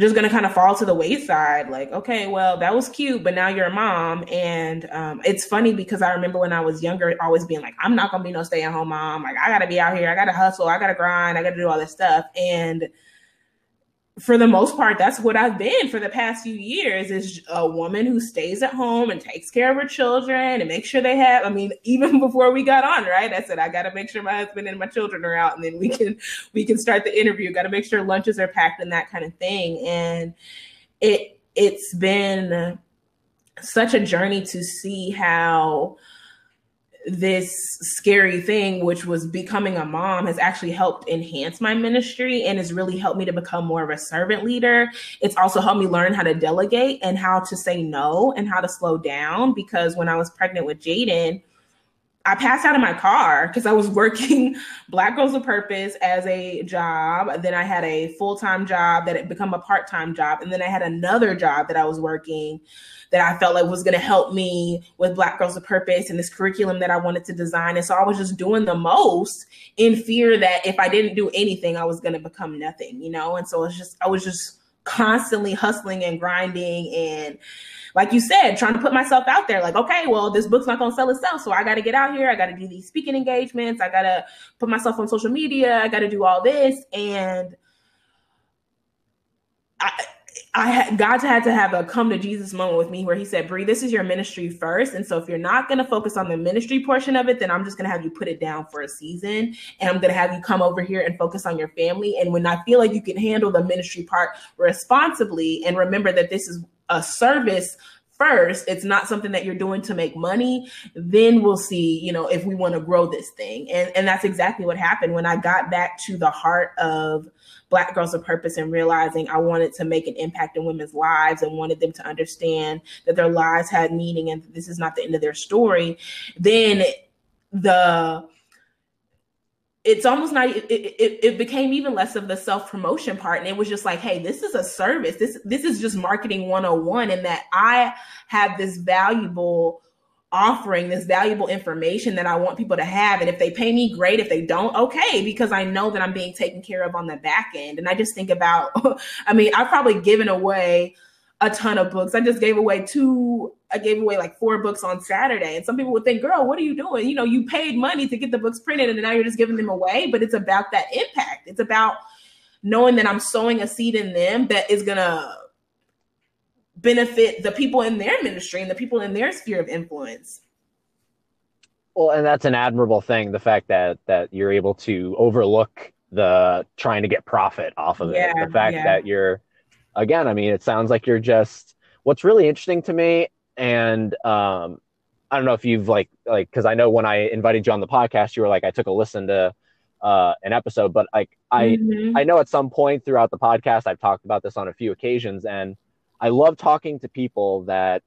just going to kind of fall to the wayside like okay well that was cute but now you're a mom and um, it's funny because i remember when i was younger always being like i'm not going to be no stay-at-home mom like i gotta be out here i gotta hustle i gotta grind i gotta do all this stuff and for the most part, that's what I've been for the past few years is a woman who stays at home and takes care of her children and makes sure they have, I mean, even before we got on, right? I said, I got to make sure my husband and my children are out and then we can, we can start the interview. Got to make sure lunches are packed and that kind of thing. And it, it's been such a journey to see how, this scary thing, which was becoming a mom, has actually helped enhance my ministry and has really helped me to become more of a servant leader. It's also helped me learn how to delegate and how to say no and how to slow down. Because when I was pregnant with Jaden, I passed out in my car because I was working Black Girls of Purpose as a job. Then I had a full time job that had become a part time job. And then I had another job that I was working that I felt like was going to help me with Black Girls of Purpose and this curriculum that I wanted to design. And so I was just doing the most in fear that if I didn't do anything, I was going to become nothing, you know? And so it's just, I was just constantly hustling and grinding and like you said, trying to put myself out there, like, okay, well, this book's not gonna sell itself. So I gotta get out here, I gotta do these speaking engagements, I gotta put myself on social media, I gotta do all this. And I I God had to have a come to Jesus moment with me where he said, Bree, this is your ministry first. And so if you're not going to focus on the ministry portion of it, then I'm just going to have you put it down for a season. And I'm going to have you come over here and focus on your family. And when I feel like you can handle the ministry part responsibly and remember that this is a service first it's not something that you're doing to make money then we'll see you know if we want to grow this thing. And and that's exactly what happened. When i got back to the heart of black girls of purpose and realizing i wanted to make an impact in women's lives and wanted them to understand that their lives had meaning and this is not the end of their story then the it's almost not it, it, it, became even less of the self-promotion part. And it was just like hey this is a service. This this is just marketing 101 and that i have this valuable offering this valuable information that i want people to have. And if they pay me great. If they don't okay because i know that i'm being taken care of on the back end. And i just think about i mean i've probably given away a ton of books. I just gave away two, I gave away like four books on Saturday. And some people would think, girl, what are you doing? You know, you paid money to get the books printed and now you're just giving them away. But it's about that impact. It's about knowing that I'm sowing a seed in them that is going to benefit the people in their ministry and the people in their sphere of influence. Well, and that's an admirable thing, the fact that that you're able to overlook the trying to get profit off of yeah, it. The fact yeah. that you're again, I mean, it sounds like you're just what's really interesting to me. And um, I don't know if you've like, like, cause I know when I invited you on the podcast, you were like, I took a listen to uh, an episode, but like, I, mm-hmm. I know at some point throughout the podcast, I've talked about this on a few occasions and I love talking to people that,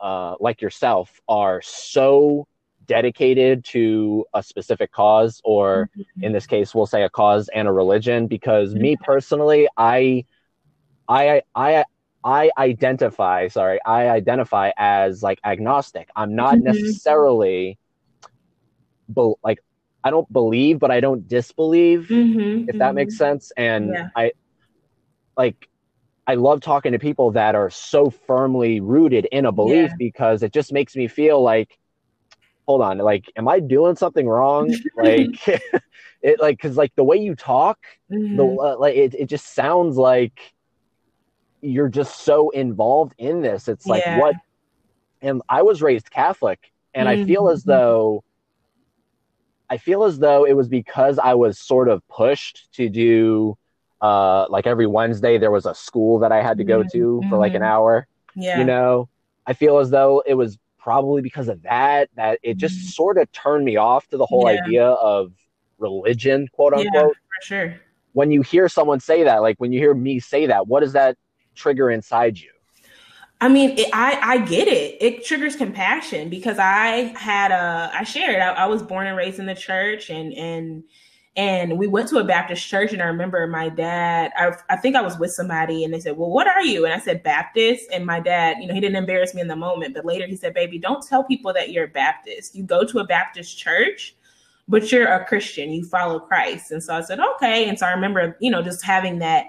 uh, like yourself are so dedicated to a specific cause or mm-hmm. in this case we'll say a cause and a religion because mm-hmm. me personally i I I I identify, sorry, I identify as like agnostic. I'm not mm-hmm. necessarily be, like I don't believe, but I don't disbelieve, mm-hmm, if that mm-hmm. makes sense. And yeah. I like I love talking to people that are so firmly rooted in a belief yeah. because it just makes me feel like hold on, like am I doing something wrong? like it like cuz like the way you talk, the uh, like it, it just sounds like you're just so involved in this. It's like yeah. what and I was raised Catholic and mm-hmm. I feel as mm-hmm. though I feel as though it was because I was sort of pushed to do uh like every Wednesday there was a school that I had to go to mm-hmm. for like an mm-hmm. hour. Yeah. You know, I feel as though it was probably because of that that it just mm-hmm. sort of turned me off to the whole yeah. idea of religion, quote unquote. Yeah, for sure. When you hear someone say that, like when you hear me say that, what does that trigger inside you? I mean, it, I I get it. It triggers compassion because I had a I shared. I, I was born and raised in the church, and and and we went to a Baptist church. And I remember my dad. I I think I was with somebody, and they said, "Well, what are you?" And I said Baptist. And my dad, you know, he didn't embarrass me in the moment, but later he said, "Baby, don't tell people that you're a Baptist. You go to a Baptist church." But you're a Christian, you follow Christ. And so I said, okay. And so I remember, you know, just having that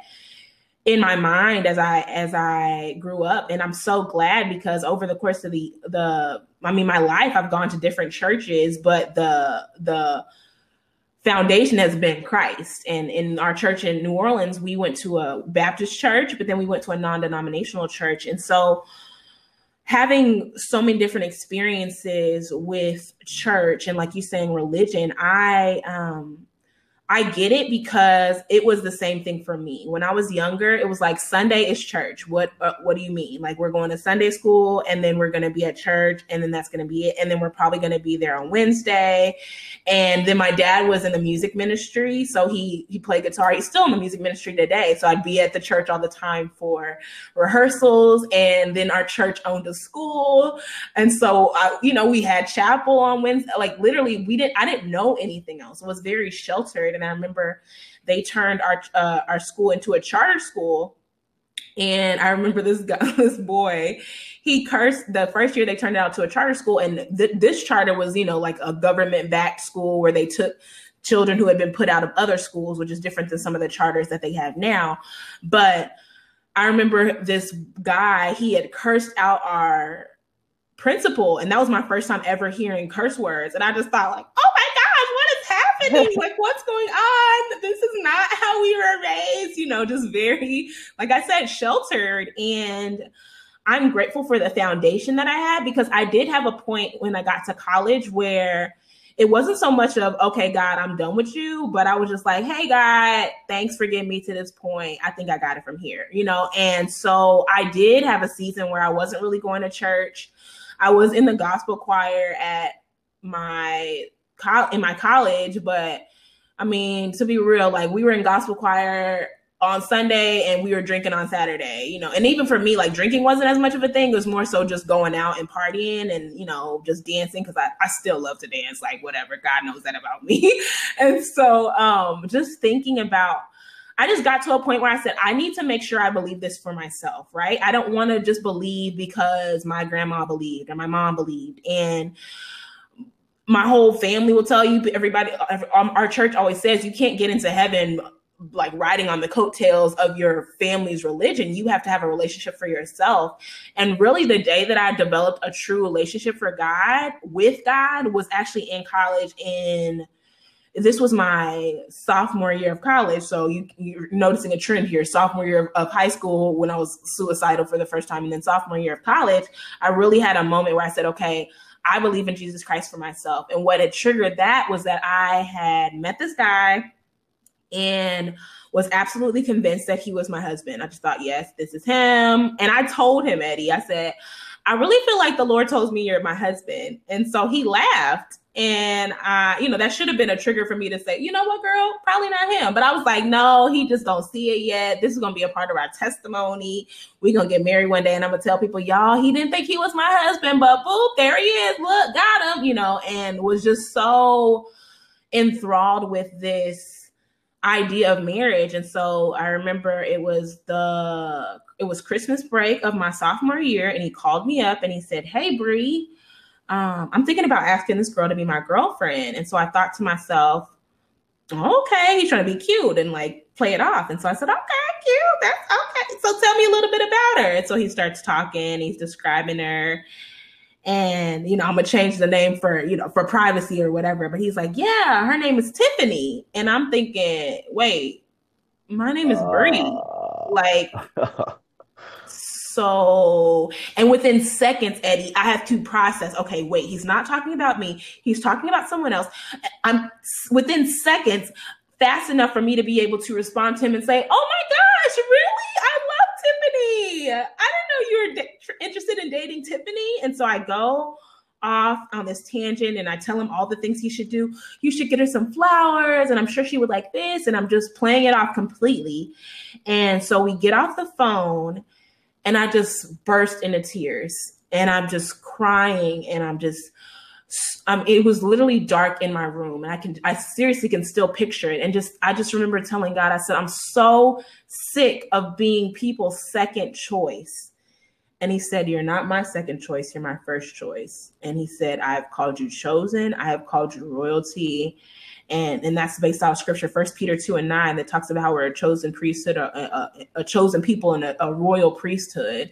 in my mind as I as I grew up. And I'm so glad because over the course of the the I mean my life I've gone to different churches but the the foundation has been Christ. And in our church in New Orleans we went to a Baptist church but then we went to a non-denominational church. And so having so many different experiences with church and like you saying religion I um I get it because it was the same thing for me. When I was younger, it was like Sunday is church. What uh, what do you mean? Like we're going to Sunday school and then we're going to be at church and then that's going to be it and then we're probably going to be there on Wednesday. And then my dad was in the music ministry, so he he played guitar. He's still in the music ministry today, so I'd be at the church all the time for rehearsals and then our church owned a school. And so uh, you know, we had chapel on Wednesday. Like literally we didn't I didn't know anything else. It was very sheltered and I remember they turned our uh, our school into a charter school. And I remember this guy, this boy, he cursed the first year they turned it out to a charter school, and th- this charter was, you know, like a government backed school where they took children who had been put out of other schools, which is different than some of the charters that they have now. But I remember this guy, he had cursed out our principal, and that was my first time ever hearing curse words. And I just thought, like, oh my happening? like, what's going on? This is not how we were raised, you know, just very, like I said, sheltered. And I'm grateful for the foundation that I had because I did have a point when I got to college where it wasn't so much of, okay, God, I'm done with you, but I was just like, hey, God, thanks for getting me to this point. I think I got it from here, you know? And so I did have a season where I wasn't really going to church. I was in the gospel choir at my in my college, but I mean, to be real, like we were in gospel choir on Sunday and we were drinking on Saturday, you know. And even for me, like drinking wasn't as much of a thing. It was more so just going out and partying and, you know, just dancing because I, I still love to dance, like whatever. God knows that about me. and so um just thinking about I just got to a point where I said, I need to make sure I believe this for myself, right? I don't want to just believe because my grandma believed and my mom believed. And my whole family will tell you everybody um, our church always says you can't get into heaven like riding on the coattails of your family's religion. You have to have a relationship for yourself. And really the day that i developed a true relationship for god with god was actually in college in this was my sophomore year of college. So you, you're noticing a trend here. Sophomore year of, of high school when i was suicidal for the first time and then sophomore year of college i really had a moment where i said okay I believe in Jesus Christ for myself. And what had triggered that was that I had met this guy and was absolutely convinced that he was my husband. I just thought, yes, this is him. And I told him, Eddie, I said, I really feel like the Lord told me you're my husband. And so he laughed and I, you know, that should have been a trigger for me to say, you know what, girl, probably not him. But I was like, no, he just don't see it yet. This is gonna be a part of our testimony. We're gonna get married one day, and I'm gonna tell people, y'all, he didn't think he was my husband, but boop, there he is. Look, got him, you know, and was just so enthralled with this idea of marriage. And so I remember it was the it was Christmas break of my sophomore year, and he called me up and he said, Hey Bree um, I'm thinking about asking this girl to be my girlfriend. And so I thought to myself, okay, he's trying to be cute and like play it off. And so I said, okay, cute. That's okay. So tell me a little bit about her. And so he starts talking, he's describing her. And, you know, I'm gonna change the name for, you know, for privacy or whatever. But he's like, yeah, her name is Tiffany. And I'm thinking, wait, my name is Bree. Uh... Like so and within seconds eddie i have to process okay wait he's not talking about me. He's talking about someone else. I'm within seconds fast enough for me to be able to respond to him and say oh my gosh really? I love tiffany. I didn't know you were interested in dating tiffany. And so i go off on this tangent and I tell him all the things he should do. You should get her some flowers and I'm sure she would like this and I'm just playing it off completely. And so we get off the phone And I just burst into tears. And I'm just crying. And I'm just um, it was literally dark in my room. And i can i seriously can still picture it. And just i just remember telling god i said i'm so sick of being people's second choice. And he said you're not my second choice. You're my first choice. And he said i have called you chosen. I have called you royalty and and that's based on scripture first peter 2 and 9 that talks about how we're a chosen priesthood a, a, a chosen people and a, a royal priesthood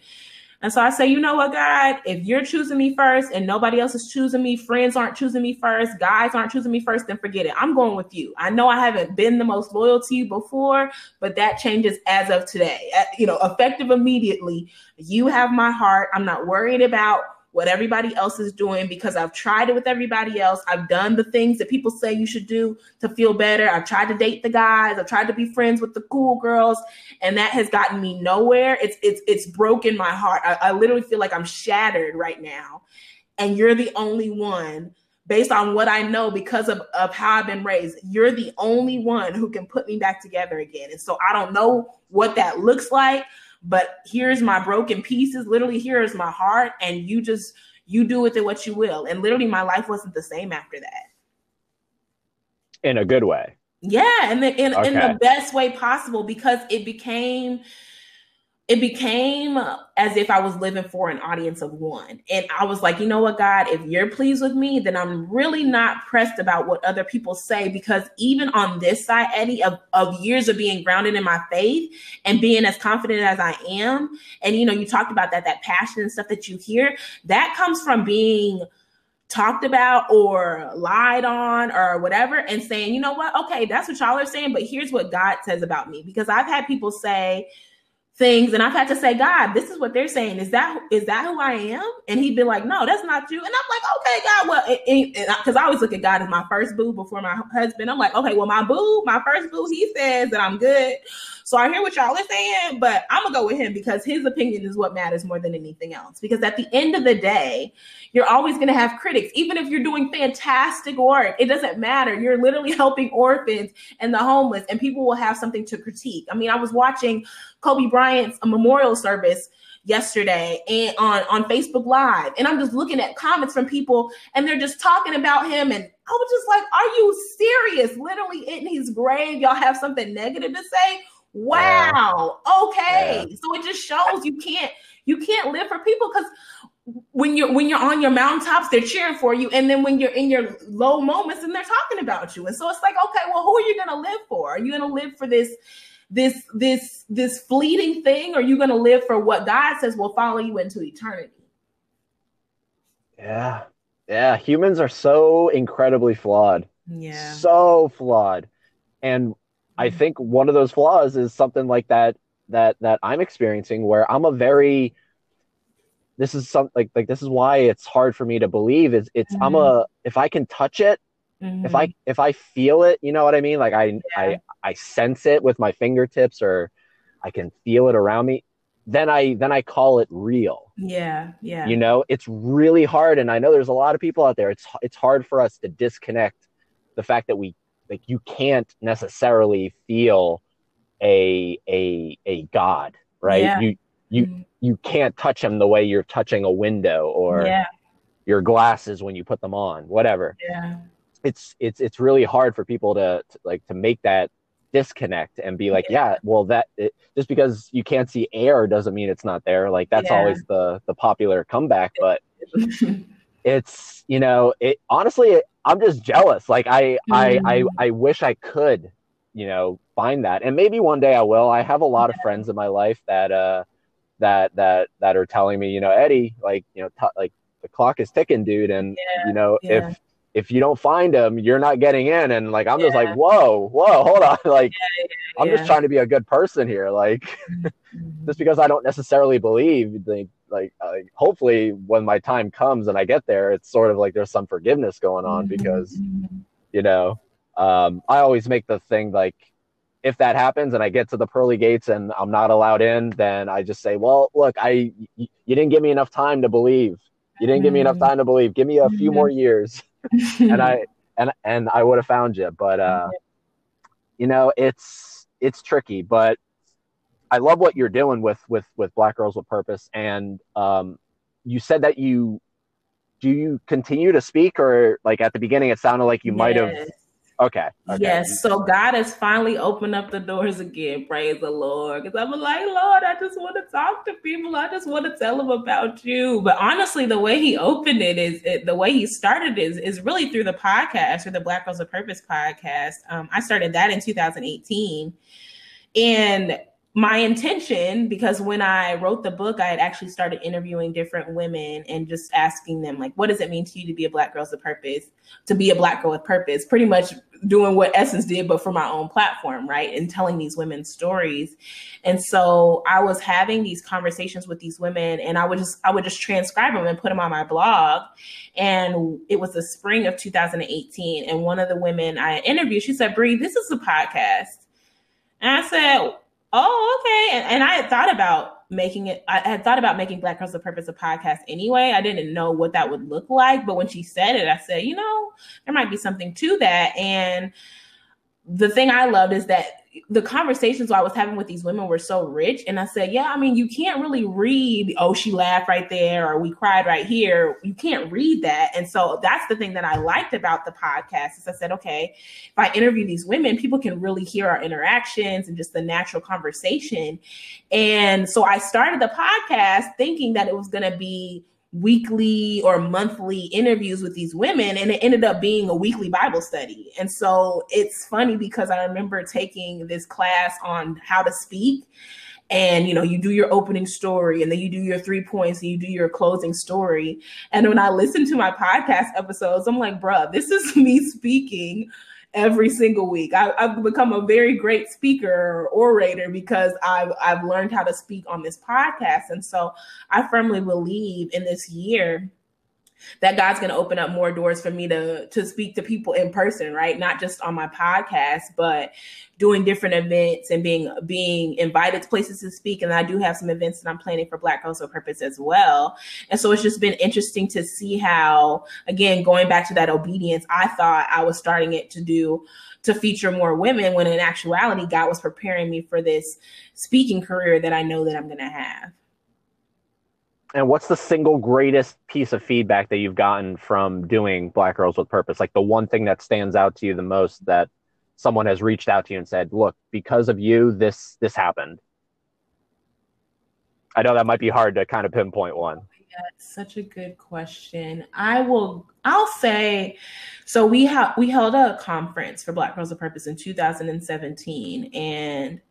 and so I say, you know what, God, if you're choosing me first and nobody else is choosing me, friends aren't choosing me first, guys aren't choosing me first, then forget it. I'm going with you. I know I haven't been the most loyal to you before, but that changes as of today. Uh, you know, effective immediately. You have my heart. I'm not worried about what everybody else is doing because I've tried it with everybody else. I've done the things that people say you should do to feel better. I've tried to date the guys. I've tried to be friends with the cool girls, and that has gotten me nowhere. It's it's it's broken my heart. I, I literally feel like I'm shattered right now, and you're the only one. Based on what I know, because of, of how I've been raised, you're the only one who can put me back together again. And so I don't know what that looks like, but here's my broken pieces. Literally, here's my heart, and you just you do with it what you will. And literally, my life wasn't the same after that. In a good way. Yeah, and in, okay. in the best way possible because it became it became as if I was living for an audience of one. And I was like, you know what, God, if you're pleased with me, then I'm really not pressed about what other people say. Because even on this side, Eddie, of, of years of being grounded in my faith and being as confident as I am, and you know, you talked about that, that passion and stuff that you hear, that comes from being talked about or lied on or whatever and saying, you know what, okay, that's what y'all are saying, but here's what God says about me. Because I've had people say, things and I've had to say, God, this is what they're saying. Is that is that who I am? And he'd be like, No, that's not you. And I'm like, Okay, God, well, because I always look at God as my first boo before my husband. I'm like, okay, well, my boo, my first boo, he says that I'm good. So I hear what y'all are saying, but I'm gonna go with him because his opinion is what matters more than anything else. Because at the end of the day, you're always gonna have critics, even if you're doing fantastic work. It doesn't matter. You're literally helping orphans and the homeless, and people will have something to critique. I mean, I was watching Kobe Bryant's memorial service yesterday and on on Facebook Live, and I'm just looking at comments from people, and they're just talking about him, and I was just like, "Are you serious? Literally in his grave, y'all have something negative to say? Wow. Okay. Yeah. So it just shows you can't you can't live for people because when you're when you're on your mountaintops, they're cheering for you, and then when you're in your low moments, and they're talking about you, and so it's like, okay, well, who are you gonna live for? Are you gonna live for this this this this fleeting thing, or are you gonna live for what God says will follow you into eternity? Yeah, yeah. Humans are so incredibly flawed. Yeah, so flawed, and I mm-hmm. think one of those flaws is something like that that that I'm experiencing where I'm a very this is some like like this is why it's hard for me to believe is it's mm-hmm. I'm a if I can touch it mm-hmm. if I mm-hmm. if I feel it you know what I mean like I yeah. I I sense it with my fingertips or I can feel it around me then I then I call it real yeah yeah you know it's really hard and I know there's a lot of people out there it's it's hard for us to disconnect the fact that we like you can't necessarily feel a a a god right yeah. you you mm-hmm. you can't touch him the way you're touching a window or yeah. your glasses when you put them on whatever yeah it's it's it's really hard for people to, to like to make that disconnect and be like yeah, yeah well that it, just because you can't see air doesn't mean it's not there like that's yeah. always the the popular comeback but it's you know it honestly i'm just jealous like I, mm. I i mm. i wish i could you know find that and maybe one day i will i have a lot yeah. of friends in my life that uh that that that are telling me you know eddie like you know t- like the clock is ticking dude and yeah. you know yeah. if if you don't find them you're not getting in and like i'm just like whoa whoa hold on like i'm just trying to be a good person here like mm-hmm. just because i don't necessarily believe like like uh, hopefully when my time comes and I get there, it's sort of like there's some forgiveness going on because mm-hmm. you know um, I always make the thing like if that happens and I get to the pearly gates and I'm not allowed in, then I just say, well, look, I you didn't give me enough time to believe. You didn't give me enough mm-hmm. time to believe. Give me a few more mm-hmm. years, and I and and I would have found you. But uh, you know, it's it's tricky. But I love what you're doing with with with Black Girls with Purpose, and um, you said that you do you continue to speak, or like at the beginning, it sounded like you yes. might have Okay, okay. Yes. So God has finally opened up the doors again. Praise the Lord. Because I'm like, Lord, I just want to talk to people. I just want to tell them about you. But honestly, the way He opened it is it, the way He started is is really through the podcast or the Black Girls of Purpose podcast. Um, I started that in 2018, and my intention because when i wrote the book i had actually started interviewing different women and just asking them like what does it mean to you to be a black girl with purpose to be a black girl with purpose? Pretty much doing what essence did but for my own platform right? And telling these women's stories. And so i was having these conversations with these women and i would just i would just transcribe them and put them on my blog. And it was the spring of 2018 and one of the women i interviewed she said Bree, this is a podcast. And i said Oh, okay. And, and I had thought about making it, I had thought about making Black Girls the Purpose of podcast anyway. I didn't know what that would look like. But when she said it, I said, you know, there might be something to that. And the thing I loved is that the conversations I was having with these women were so rich. And I said, yeah, I mean, you can't really read, oh, she laughed right there or we cried right here. You can't read that. And so that's the thing that I liked about the podcast is I said, okay, if I interview these women, people can really hear our interactions and just the natural conversation. And so I started the podcast thinking that it was going to be weekly or monthly interviews with these women and it ended up being a weekly bible study. And so it's funny because i remember taking this class on how to speak and you know you do your opening story and then you do your three points and you do your closing story. And when i listen to my podcast episodes i'm like bruh this is me speaking every single week. I, have become a very great speaker or orator because I've I've learned how to speak on this podcast, and so I firmly believe in this year that God's going to open up more doors for me to to speak to people in person, right? Not just on my podcast, but doing different events and being being invited to places to speak. And I do have some events that I'm planning for Black Girls with Purpose as well. And so it's just been interesting to see how, again, going back to that obedience, I thought I was starting it to do to feature more women when in actuality God was preparing me for this speaking career that I know that I'm going to have and what's the single greatest piece of feedback that you've gotten from doing Black Girls with Purpose? Like the one thing that stands out to you the most that someone has reached out to you and said, "Look, because of you, this this happened." I know that might be hard to kind of pinpoint one. Oh yeah, such a good question. I will. I'll say. So we have we held a conference for Black Girls with Purpose in 2017, and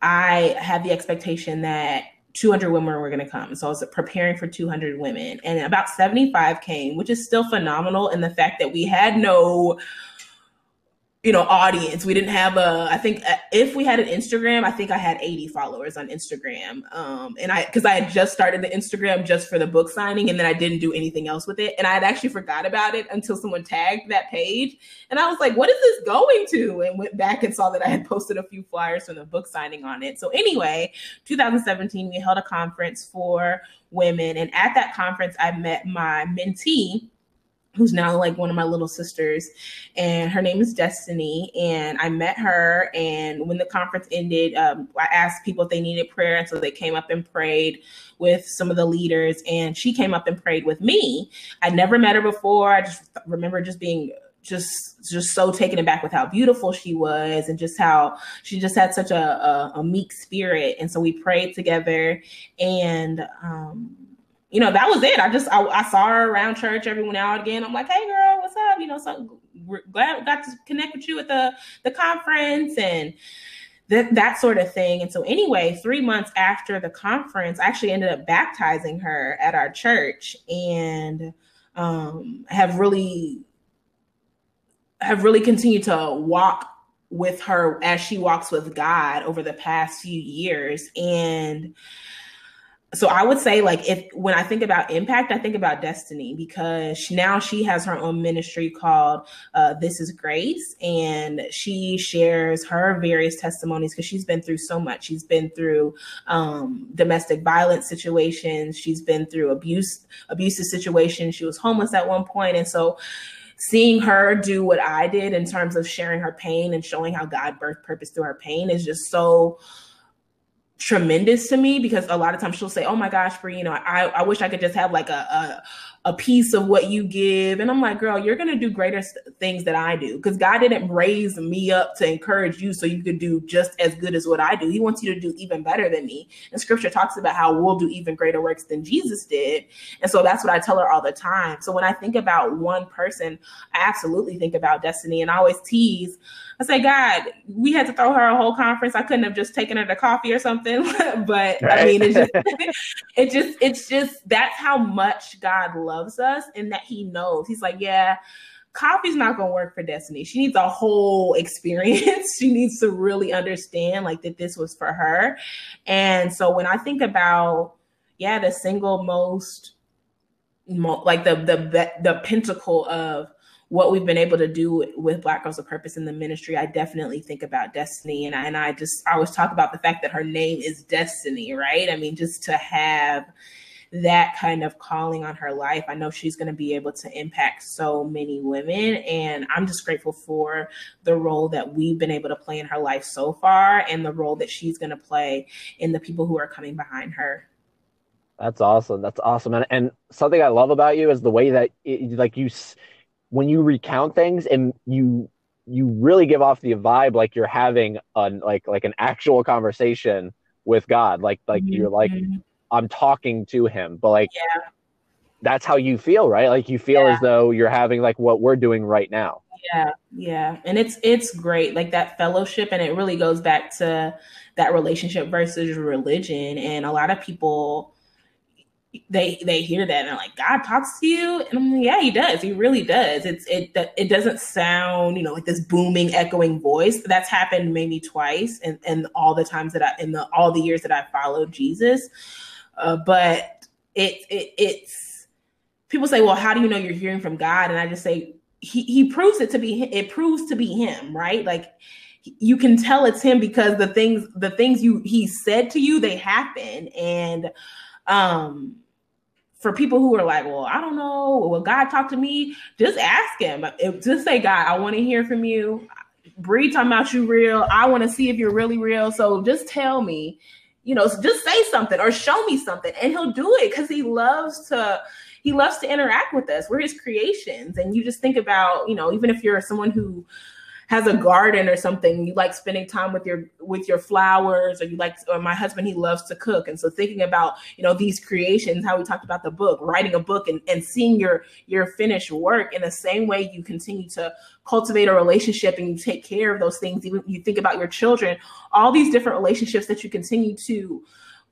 I had the expectation that 200 women were going to come. So I was preparing for 200 women, and about 75 came, which is still phenomenal in the fact that we had no you know audience. We didn't have a i think uh, if we had an instagram i think i had 80 followers on instagram. Um and i because i had just started the instagram just for the book signing and then i didn't do anything else with it. And i had actually forgot about it until someone tagged that page. And i was like what is this going to? And went back and saw that i had posted a few flyers from the book signing on it. So anyway 2017 we held a conference for women. And at that conference i met my mentee who's now like one of my little sisters and her name is destiny and i met her and when the conference ended um, i asked people if they needed prayer and so they came up and prayed with some of the leaders and she came up and prayed with me. I'd never met her before. I just remember just being just just so taken aback with how beautiful she was and just how she just had such a, a, a meek spirit and so we prayed together and um you know, that was it. I just I, I, saw her around church every now and again. I'm like, hey girl, what's up? You know, so glad we got to connect with you at the the conference and that that sort of thing. And so anyway, three months after the conference, I actually ended up baptizing her at our church and um, have really have really continued to walk with her as she walks with God over the past few years. And so I would say like if when I think about impact, I think about destiny because now she has her own ministry called uh, This Is Grace, and she shares her various testimonies because she's been through so much. She's been through um, domestic violence situations. She's been through abuse, abusive situations. She was homeless at one point, and so seeing her do what I did in terms of sharing her pain and showing how God birthed purpose through her pain is just so tremendous to me because a lot of times she'll say, "Oh my gosh, Bree, you know, I, I wish I could just have like a, a a piece of what you give. And I'm like, girl, you're going to do greater things than I do because God didn't raise me up to encourage you so you could do just as good as what I do. He wants you to do even better than me. And scripture talks about how we'll do even greater works than Jesus did. And so that's what I tell her all the time. So when I think about one person, I absolutely think about destiny and I always tease. I say, God, we had to throw her a whole conference. I couldn't have just taken her to coffee or something. but right. I mean, it's just, it just, it's just, that's how much God loves us and that he knows. He's like, yeah, coffee's not going to work for Destiny. She needs a whole experience. she needs to really understand like that this was for her. And so when I think about, yeah, the single most, like the the the pinnacle of what we've been able to do with Black Girls of Purpose in the ministry, I definitely think about Destiny. And I, and I just, I always talk about the fact that her name is Destiny, right? I mean, just to have that kind of calling on her life, I know she's going to be able to impact so many women. And I'm just grateful for the role that we've been able to play in her life so far and the role that she's going to play in the people who are coming behind her. That's awesome. That's awesome. And, and something I love about you is the way that, it, like, you, when you recount things and you you really give off the vibe like you're having an like like an actual conversation with God. Like like mm-hmm. you're like I'm talking to him, but like yeah. that's how you feel, right? Like you feel yeah. as though you're having like what we're doing right now. Yeah, yeah. And it's it's great, like that fellowship, and it really goes back to that relationship versus religion. And a lot of people they they hear that and they're like, God talks to you, and I'm like, yeah, he does. He really does. It's it it doesn't sound you know like this booming, echoing voice. That's happened maybe twice, and and all the times that I in the all the years that I followed Jesus, uh, but it it it's people say, well, how do you know you're hearing from God? And I just say he he proves it to be it proves to be him, right? Like you can tell it's him because the things the things you he said to you they happen and um for people who are like, well, I don't know, will God talk to me? Just ask him. Just say, God, I want to hear from you. Bree talking about you real. I want to see if you're really real. So just tell me, you know, just say something or show me something, and he'll do it because he loves to. He loves to interact with us. We're his creations, and you just think about, you know, even if you're someone who has a garden or something you like spending time with your with your flowers or you like or my husband he loves to cook. And so thinking about you know these creations how we talked about the book writing a book and, and seeing your your finished work in the same way you continue to cultivate a relationship and you take care of those things even you think about your children all these different relationships that you continue to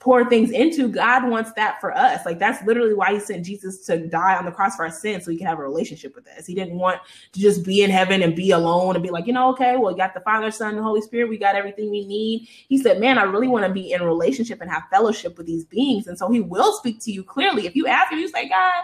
pour things into, God wants that for us. Like that's literally why he sent Jesus to die on the cross for our sins so he can have a relationship with us. He didn't want to just be in heaven and be alone and be like, you know, okay, well, we got the Father, Son, and Holy Spirit. We got everything we need. He said, man, I really want to be in relationship and have fellowship with these beings. And so he will speak to you clearly. If you ask him, you say, God,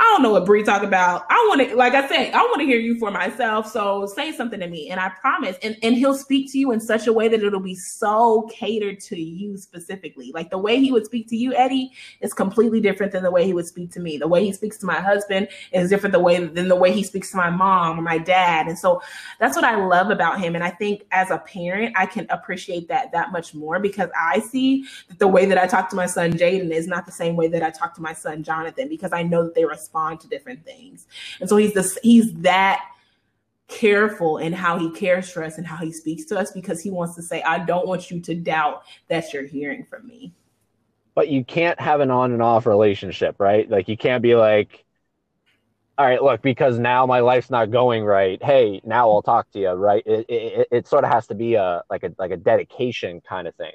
I don't know what Bree talk about. I want to, like I said, I want to hear you for myself. So say something to me, and I promise. And and he'll speak to you in such a way that it'll be so catered to you specifically. Like the way he would speak to you, Eddie, is completely different than the way he would speak to me. The way he speaks to my husband is different the way than the way he speaks to my mom or my dad. And so that's what I love about him. And I think as a parent, I can appreciate that that much more because I see that the way that I talk to my son Jaden is not the same way that I talk to my son Jonathan because I know that they respond respond to different things. And so he's this he's that careful in how he cares for us and how he speaks to us because he wants to say, I don't want you to doubt that you're hearing from me. But you can't have an on and off relationship, right? Like you can't be like, all right, look, because now my life's not going right. Hey, now I'll talk to you, right? It, it, it sort of has to be a like a like a dedication kind of thing.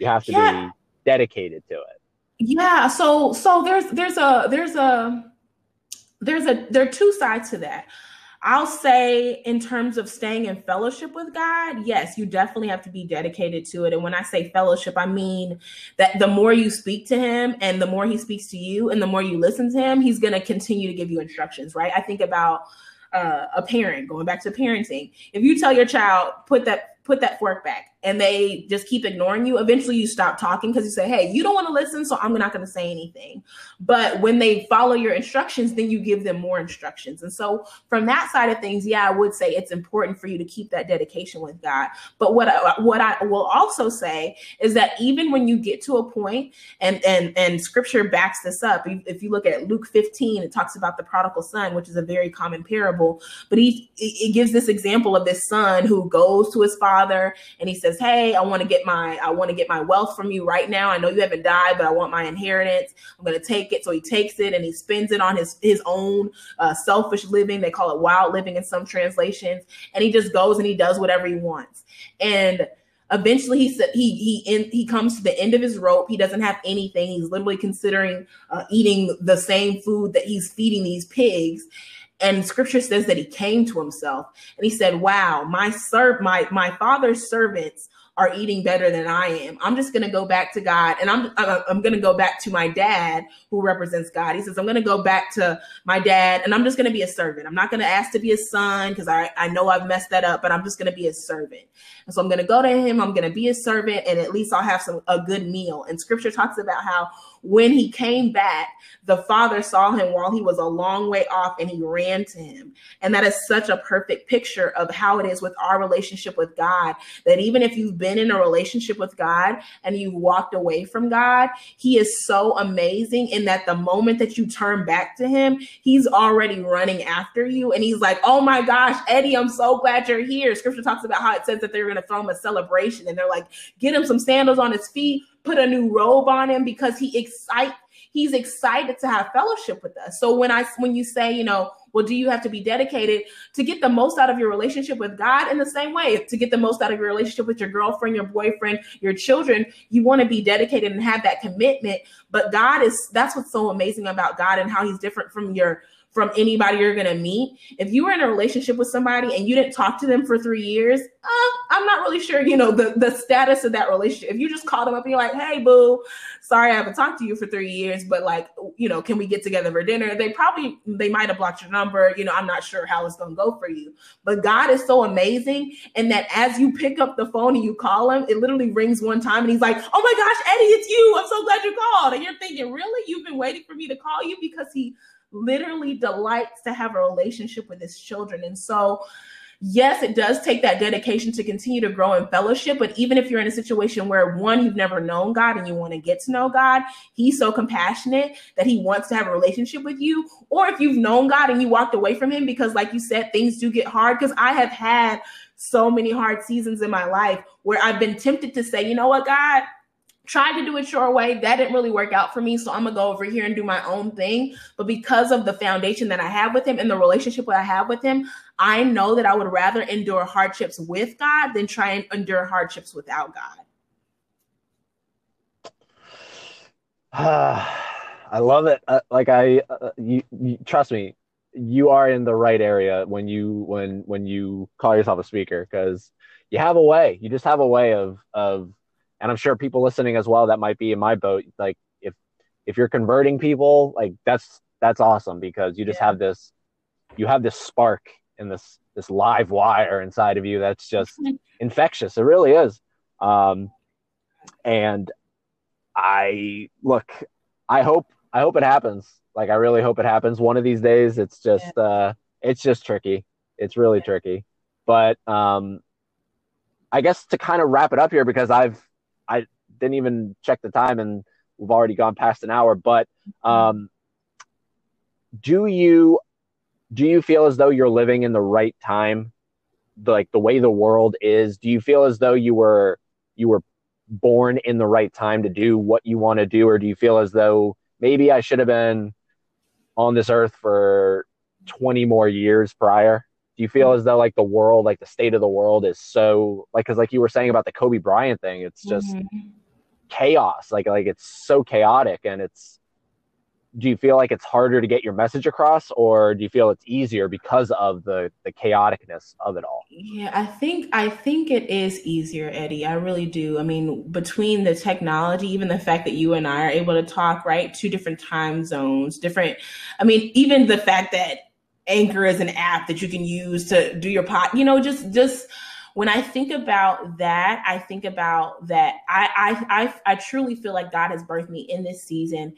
You have to yeah. be dedicated to it. Yeah. So so there's there's a there's a there's a there are two sides to that. I'll say in terms of staying in fellowship with God, yes, you definitely have to be dedicated to it. And when I say fellowship, I mean that the more you speak to him and the more he speaks to you and the more you listen to him, he's going to continue to give you instructions, right? I think about uh, a parent going back to parenting. If you tell your child put that put that fork back, and they just keep ignoring you, eventually you stop talking because you say, Hey, you don't want to listen, so I'm not going to say anything. But when they follow your instructions, then you give them more instructions. And so, from that side of things, yeah, I would say it's important for you to keep that dedication with God. But what I, what I will also say is that even when you get to a point, and and and Scripture backs this up. If you look at Luke 15, it talks about the prodigal son, which is a very common parable. But he it gives this example of this son who goes to his father and he says says, "Hey, I want to get my I want to get my wealth from you right now. I know you haven't died, but I want my inheritance. I'm going to take it." So he takes it and he spends it on his his own uh, selfish living. They call it wild living in some translations, and he just goes and he does whatever he wants. And eventually he said he he in, he comes to the end of his rope he doesn't have anything he's literally considering uh, eating the same food that he's feeding these pigs and scripture says that he came to himself and he said, Wow, my serv my my father's servants are eating better than I am. I'm just going to go back to God and I'm, uh, uh, I'm, going to go back to my dad who represents God. He says, I'm going to go back to my dad and I'm just going to be a servant. I'm not going to ask to be a son because I, I know I've messed that up, but I'm just going to be a servant. And so I'm going to go to him. I'm going to be a servant and at least I'll have some, a good meal. And scripture talks about how when he came back, the father saw him while he was a long way off and he ran to him. And that is such a perfect picture of how it is with our relationship with God that even if you've been in a relationship with God and you've walked away from God, he is so amazing in that the moment that you turn back to him, he's already running after you. And he's like, Oh my gosh, Eddie, I'm so glad you're here. Scripture talks about how it says that they're going to throw him a celebration and they're like, get him some sandals on his feet put a new robe on him because he excite he's excited to have fellowship with us. So when I when you say, you know, well, do you have to be dedicated to get the most out of your relationship with God in the same way? To get the most out of your relationship with your girlfriend, your boyfriend, your children, you want to be dedicated and have that commitment. But God is that's what's so amazing about God and how he's different from your from anybody you're going to meet. If you were in a relationship with somebody and you didn't talk to them for three years, uh, I'm not really sure, you know, the, the status of that relationship. If you just call them up and you're like, hey, boo, sorry, I haven't talked to you for three years, but like, you know, can we get together for dinner? They probably, they might have blocked your number. You know, I'm not sure how it's going to go for you. But God is so amazing. And that as you pick up the phone and you call him, it literally rings one time and he's like, oh my gosh, Eddie, it's you. I'm so glad you called. And you're thinking, really? You've been waiting for me to call you because he literally delights to have a relationship with his children. And so, yes, it does take that dedication to continue to grow in fellowship. But even if you're in a situation where one, you've never known God and you want to get to know God, He's so compassionate that He wants to have a relationship with you. Or if you've known God and you walked away from Him because, like you said, things do get hard. Because I have had so many hard seasons in my life where I've been tempted to say, you know what, God, tried to do it your way. That didn't really work out for me. So I'm gonna go over here and do my own thing. But because of the foundation that I have with him and the relationship that I have with him, I know that I would rather endure hardships with God than try and endure hardships without God. I love it. Uh, like I, uh, you, you, trust me, you are in the right area when you when when you call yourself a speaker because you have a way. You just have a way of of and I'm sure people listening as well that might be in my boat. Like if if you're converting people, like that's that's awesome because you just yeah. have this you have this spark and this this live wire inside of you that's just infectious. It really is. Um, and I look, I hope I hope it happens. Like I really hope it happens one of these days. It's just yeah. uh, it's just tricky. It's really yeah. tricky. But um, I guess to kind of wrap it up here because I've I didn't even check the time and we've already gone past an hour. But um, do you do you feel as though you're living in the right time, like the way the world is? Do you feel as though you were you were born in the right time to do what you want to do, or do you feel as though maybe I should have been on this earth for 20 more years prior? Do you feel as though like the world like the state of the world is so like because like you were saying about the kobe bryant thing it's just mm-hmm. chaos like like it's so chaotic and it's do you feel like it's harder to get your message across or do you feel it's easier because of the the chaoticness of it all? Yeah i think i think it is easier eddie. I really do. I mean between the technology even the fact that you and i are able to talk right two different time zones different i mean even the fact that Anchor is an app that you can use to do your pot. You know, just just when I think about that, I think about that I I I, I truly feel like God has birthed me in this season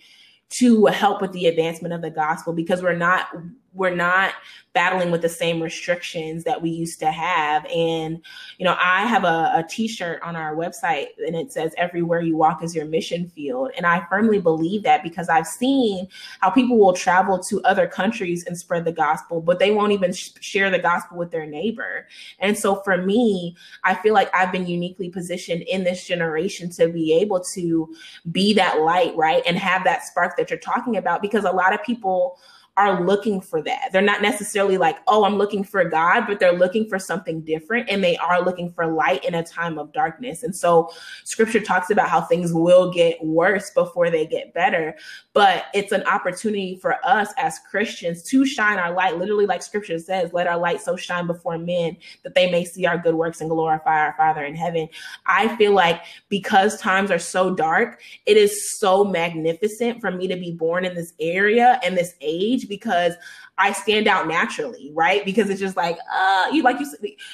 to help with the advancement of the gospel because we're not we're not battling with the same restrictions that we used to have. And, you know, I have a a t-shirt on our website and it says everywhere you walk is your mission field. And I firmly believe that because I've seen how people will travel to other countries and spread the gospel, but they won't even sh- share the gospel with their neighbor. And so for me, I feel like I've been uniquely positioned in this generation to be able to be that light, right? And have that spark that you're talking about because a lot of people are looking for that. They're not necessarily like, oh, I'm looking for God, but they're looking for something different and they are looking for light in a time of darkness. And so scripture talks about how things will get worse before they get better, but it's an opportunity for us as Christians to shine our light, literally, like scripture says, let our light so shine before men that they may see our good works and glorify our Father in heaven. I feel like because times are so dark, it is so magnificent for me to be born in this area and this age because I stand out naturally, right? Because it's just like, uh, you like you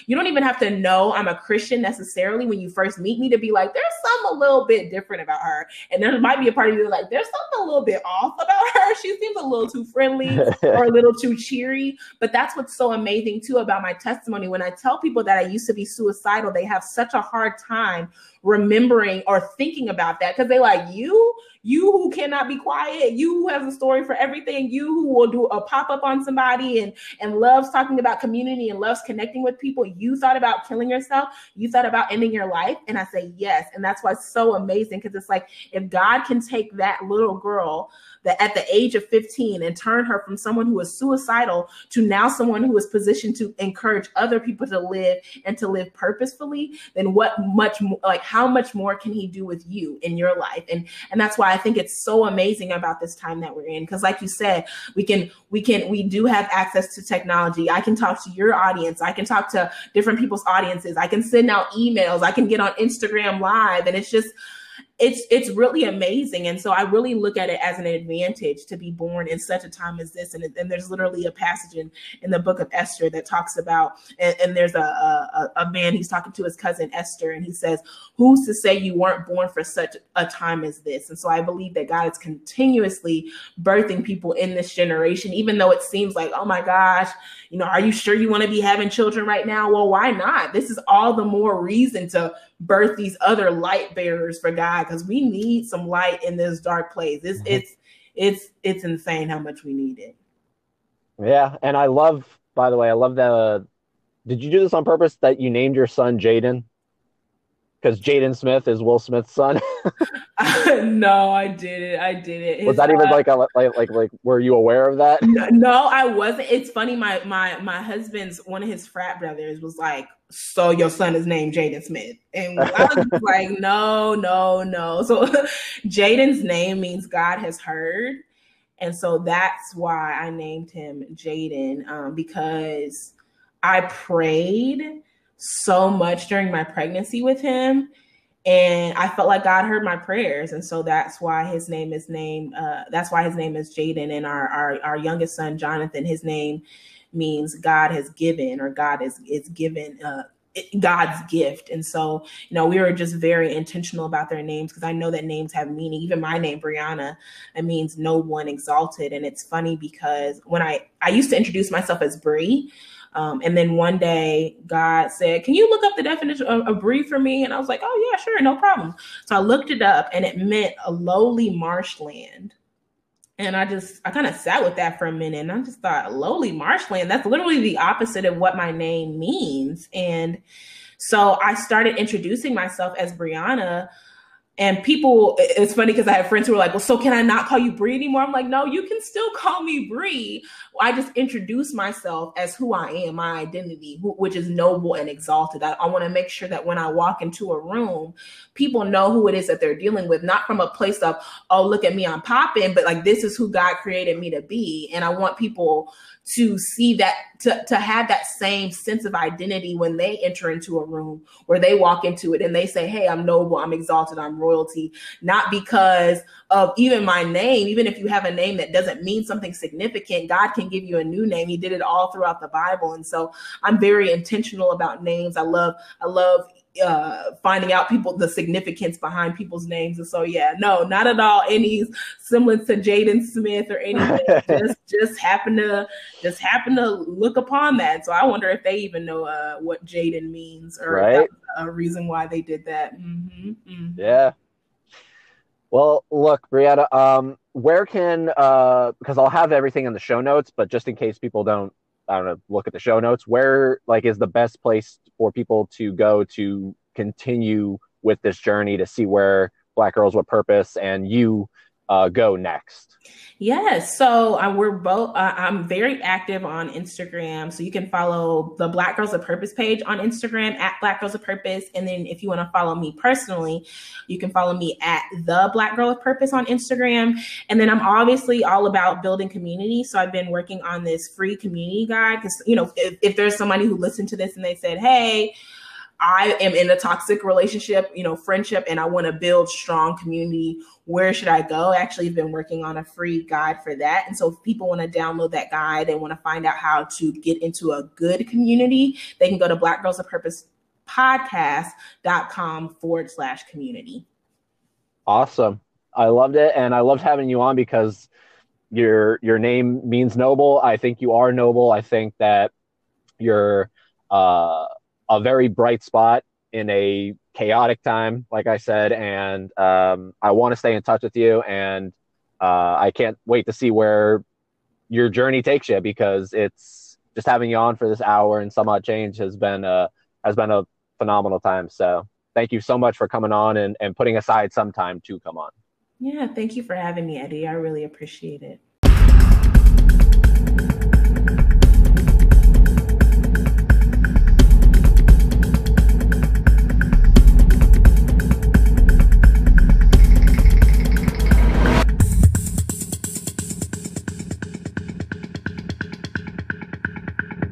you don't even have to know I'm a Christian necessarily when you first meet me to be like, there's something a little bit different about her, and there might be a part of you like, there's something a little bit off about her. She seems a little too friendly or a little too cheery. But that's what's so amazing too about my testimony. When I tell people that I used to be suicidal, they have such a hard time remembering or thinking about that because they like you you who cannot be quiet, you who has a story for everything, you who will do a pop up on somebody and and loves talking about community and loves connecting with people. You thought about killing yourself. You thought about ending your life, and I say yes, and that's why it's so amazing because it's like if God can take that little girl that at the age of 15 and turn her from someone who was suicidal to now someone who is positioned to encourage other people to live and to live purposefully, then what much more like how much more can he do with you in your life? And and that's why I think it's so amazing about this time that we're in. Because like you said, we can we can we do have access to technology. I can talk to your audience, I can talk to different people's audiences, I can send out emails, I can get on Instagram live, and it's just it's it's really amazing. And so i really look at it as an advantage to be born in such a time as this. And, and there's literally a passage in, in the book of esther that talks about and, and there's a, a, a man he's talking to his cousin esther and he says who's to say you weren't born for such a time as this and so i believe that god is continuously birthing people in this generation even though it seems like oh my gosh you know are you sure you want to be having children right now well why not this is all the more reason to birth these other light bearers for God because we need some light in this dark place. It's mm-hmm. it's it's it's insane how much we need it. Yeah, and I love. By the way, I love that. Did you do this on purpose? That you named your son Jaden? Because Jaden Smith is Will Smith's son. no, I did it. I did it. His, was that even uh, like a like like like? Were you aware of that? No, I wasn't. It's funny. My my my husband's one of his frat brothers was like, so your son is named Jaden Smith. And I was like, no, no, no. So Jaden's name means God has heard. And so that's why I named him Jaden um, because I prayed so much during my pregnancy with him. And I felt like God heard my prayers. And so that's why his name is named, uh, that's why his name is Jaden. And our, our, our youngest son, Jonathan, his name means God has given or God is is given uh, God's gift. And so, you know, we were just very intentional about their names because I know that names have meaning. Even my name, Brianna, it means no one exalted. And it's funny because when I I used to introduce myself as Bree. Um, and then one day God said, Can you look up the definition of, of Bree for me? And I was like, Oh, yeah, sure, no problem. So I looked it up and it meant a lowly marshland. And I just, I kind of sat with that for a minute and I just thought, lowly marshland, that's literally the opposite of what my name means. And so I started introducing myself as Brianna and people, it's funny because I have friends who are like, well, so can I not call you Bree anymore? I'm like, no, you can still call me Bree. I just introduce myself as who I am, my identity, which is noble and exalted. I, I want to make sure that when I walk into a room, people know who it is that they're dealing with, not from a place of, oh, look at me, I'm popping, but like, this is who God created me to be. And I want people to see that to, to have that same sense of identity when they enter into a room where they walk into it and they say hey i'm noble i'm exalted i'm royalty. Not because of even my name even if you have a name that doesn't mean something significant god can give you a new name. He did it all throughout the bible. And so i'm very intentional about names. I love i love uh, finding out people the significance behind people's names. And so, yeah, no, not at all any semblance to Jaden Smith or anything. just just happen to just happen to look upon that. So I wonder if they even know uh, what Jaden means or right? a reason why they did that. Mm-hmm, mm-hmm. Yeah. Well, look, Brianna, um, where can uh, because I'll have everything in the show notes, but just in case people don't I don't know, look at the show notes. Where like is the best place for people to go to continue with this journey to see where Black Girls with Purpose and you uh, go next? Yes. So uh, we're both, uh, I'm very active on Instagram. So you can follow the Black Girls of Purpose page on Instagram at Black Girls of Purpose. And then if you want to follow me personally, you can follow me at the Black Girl of Purpose on Instagram. And then I'm obviously all about building community. So I've been working on this free community guide because, you know, if, if there's somebody who listened to this and they said, hey, I am in a toxic relationship, you know, friendship, and I want to build strong community. Where should I go? I actually been working on a free guide for that. And so if people want to download that guide and want to find out how to get into a good community, they can go to Black Girls of Purpose podcast.com forward slash community. Awesome. I loved it. And I loved having you on because your your name means noble. I think you are noble. I think that you're uh a very bright spot in a chaotic time, like I said, and um, I want to stay in touch with you, and uh, I can't wait to see where your journey takes you because it's just having you on for this hour and some odd change has been a has been a phenomenal time. So thank you so much for coming on and, and putting aside some time to come on. Yeah, thank you for having me, Eddie. I really appreciate it.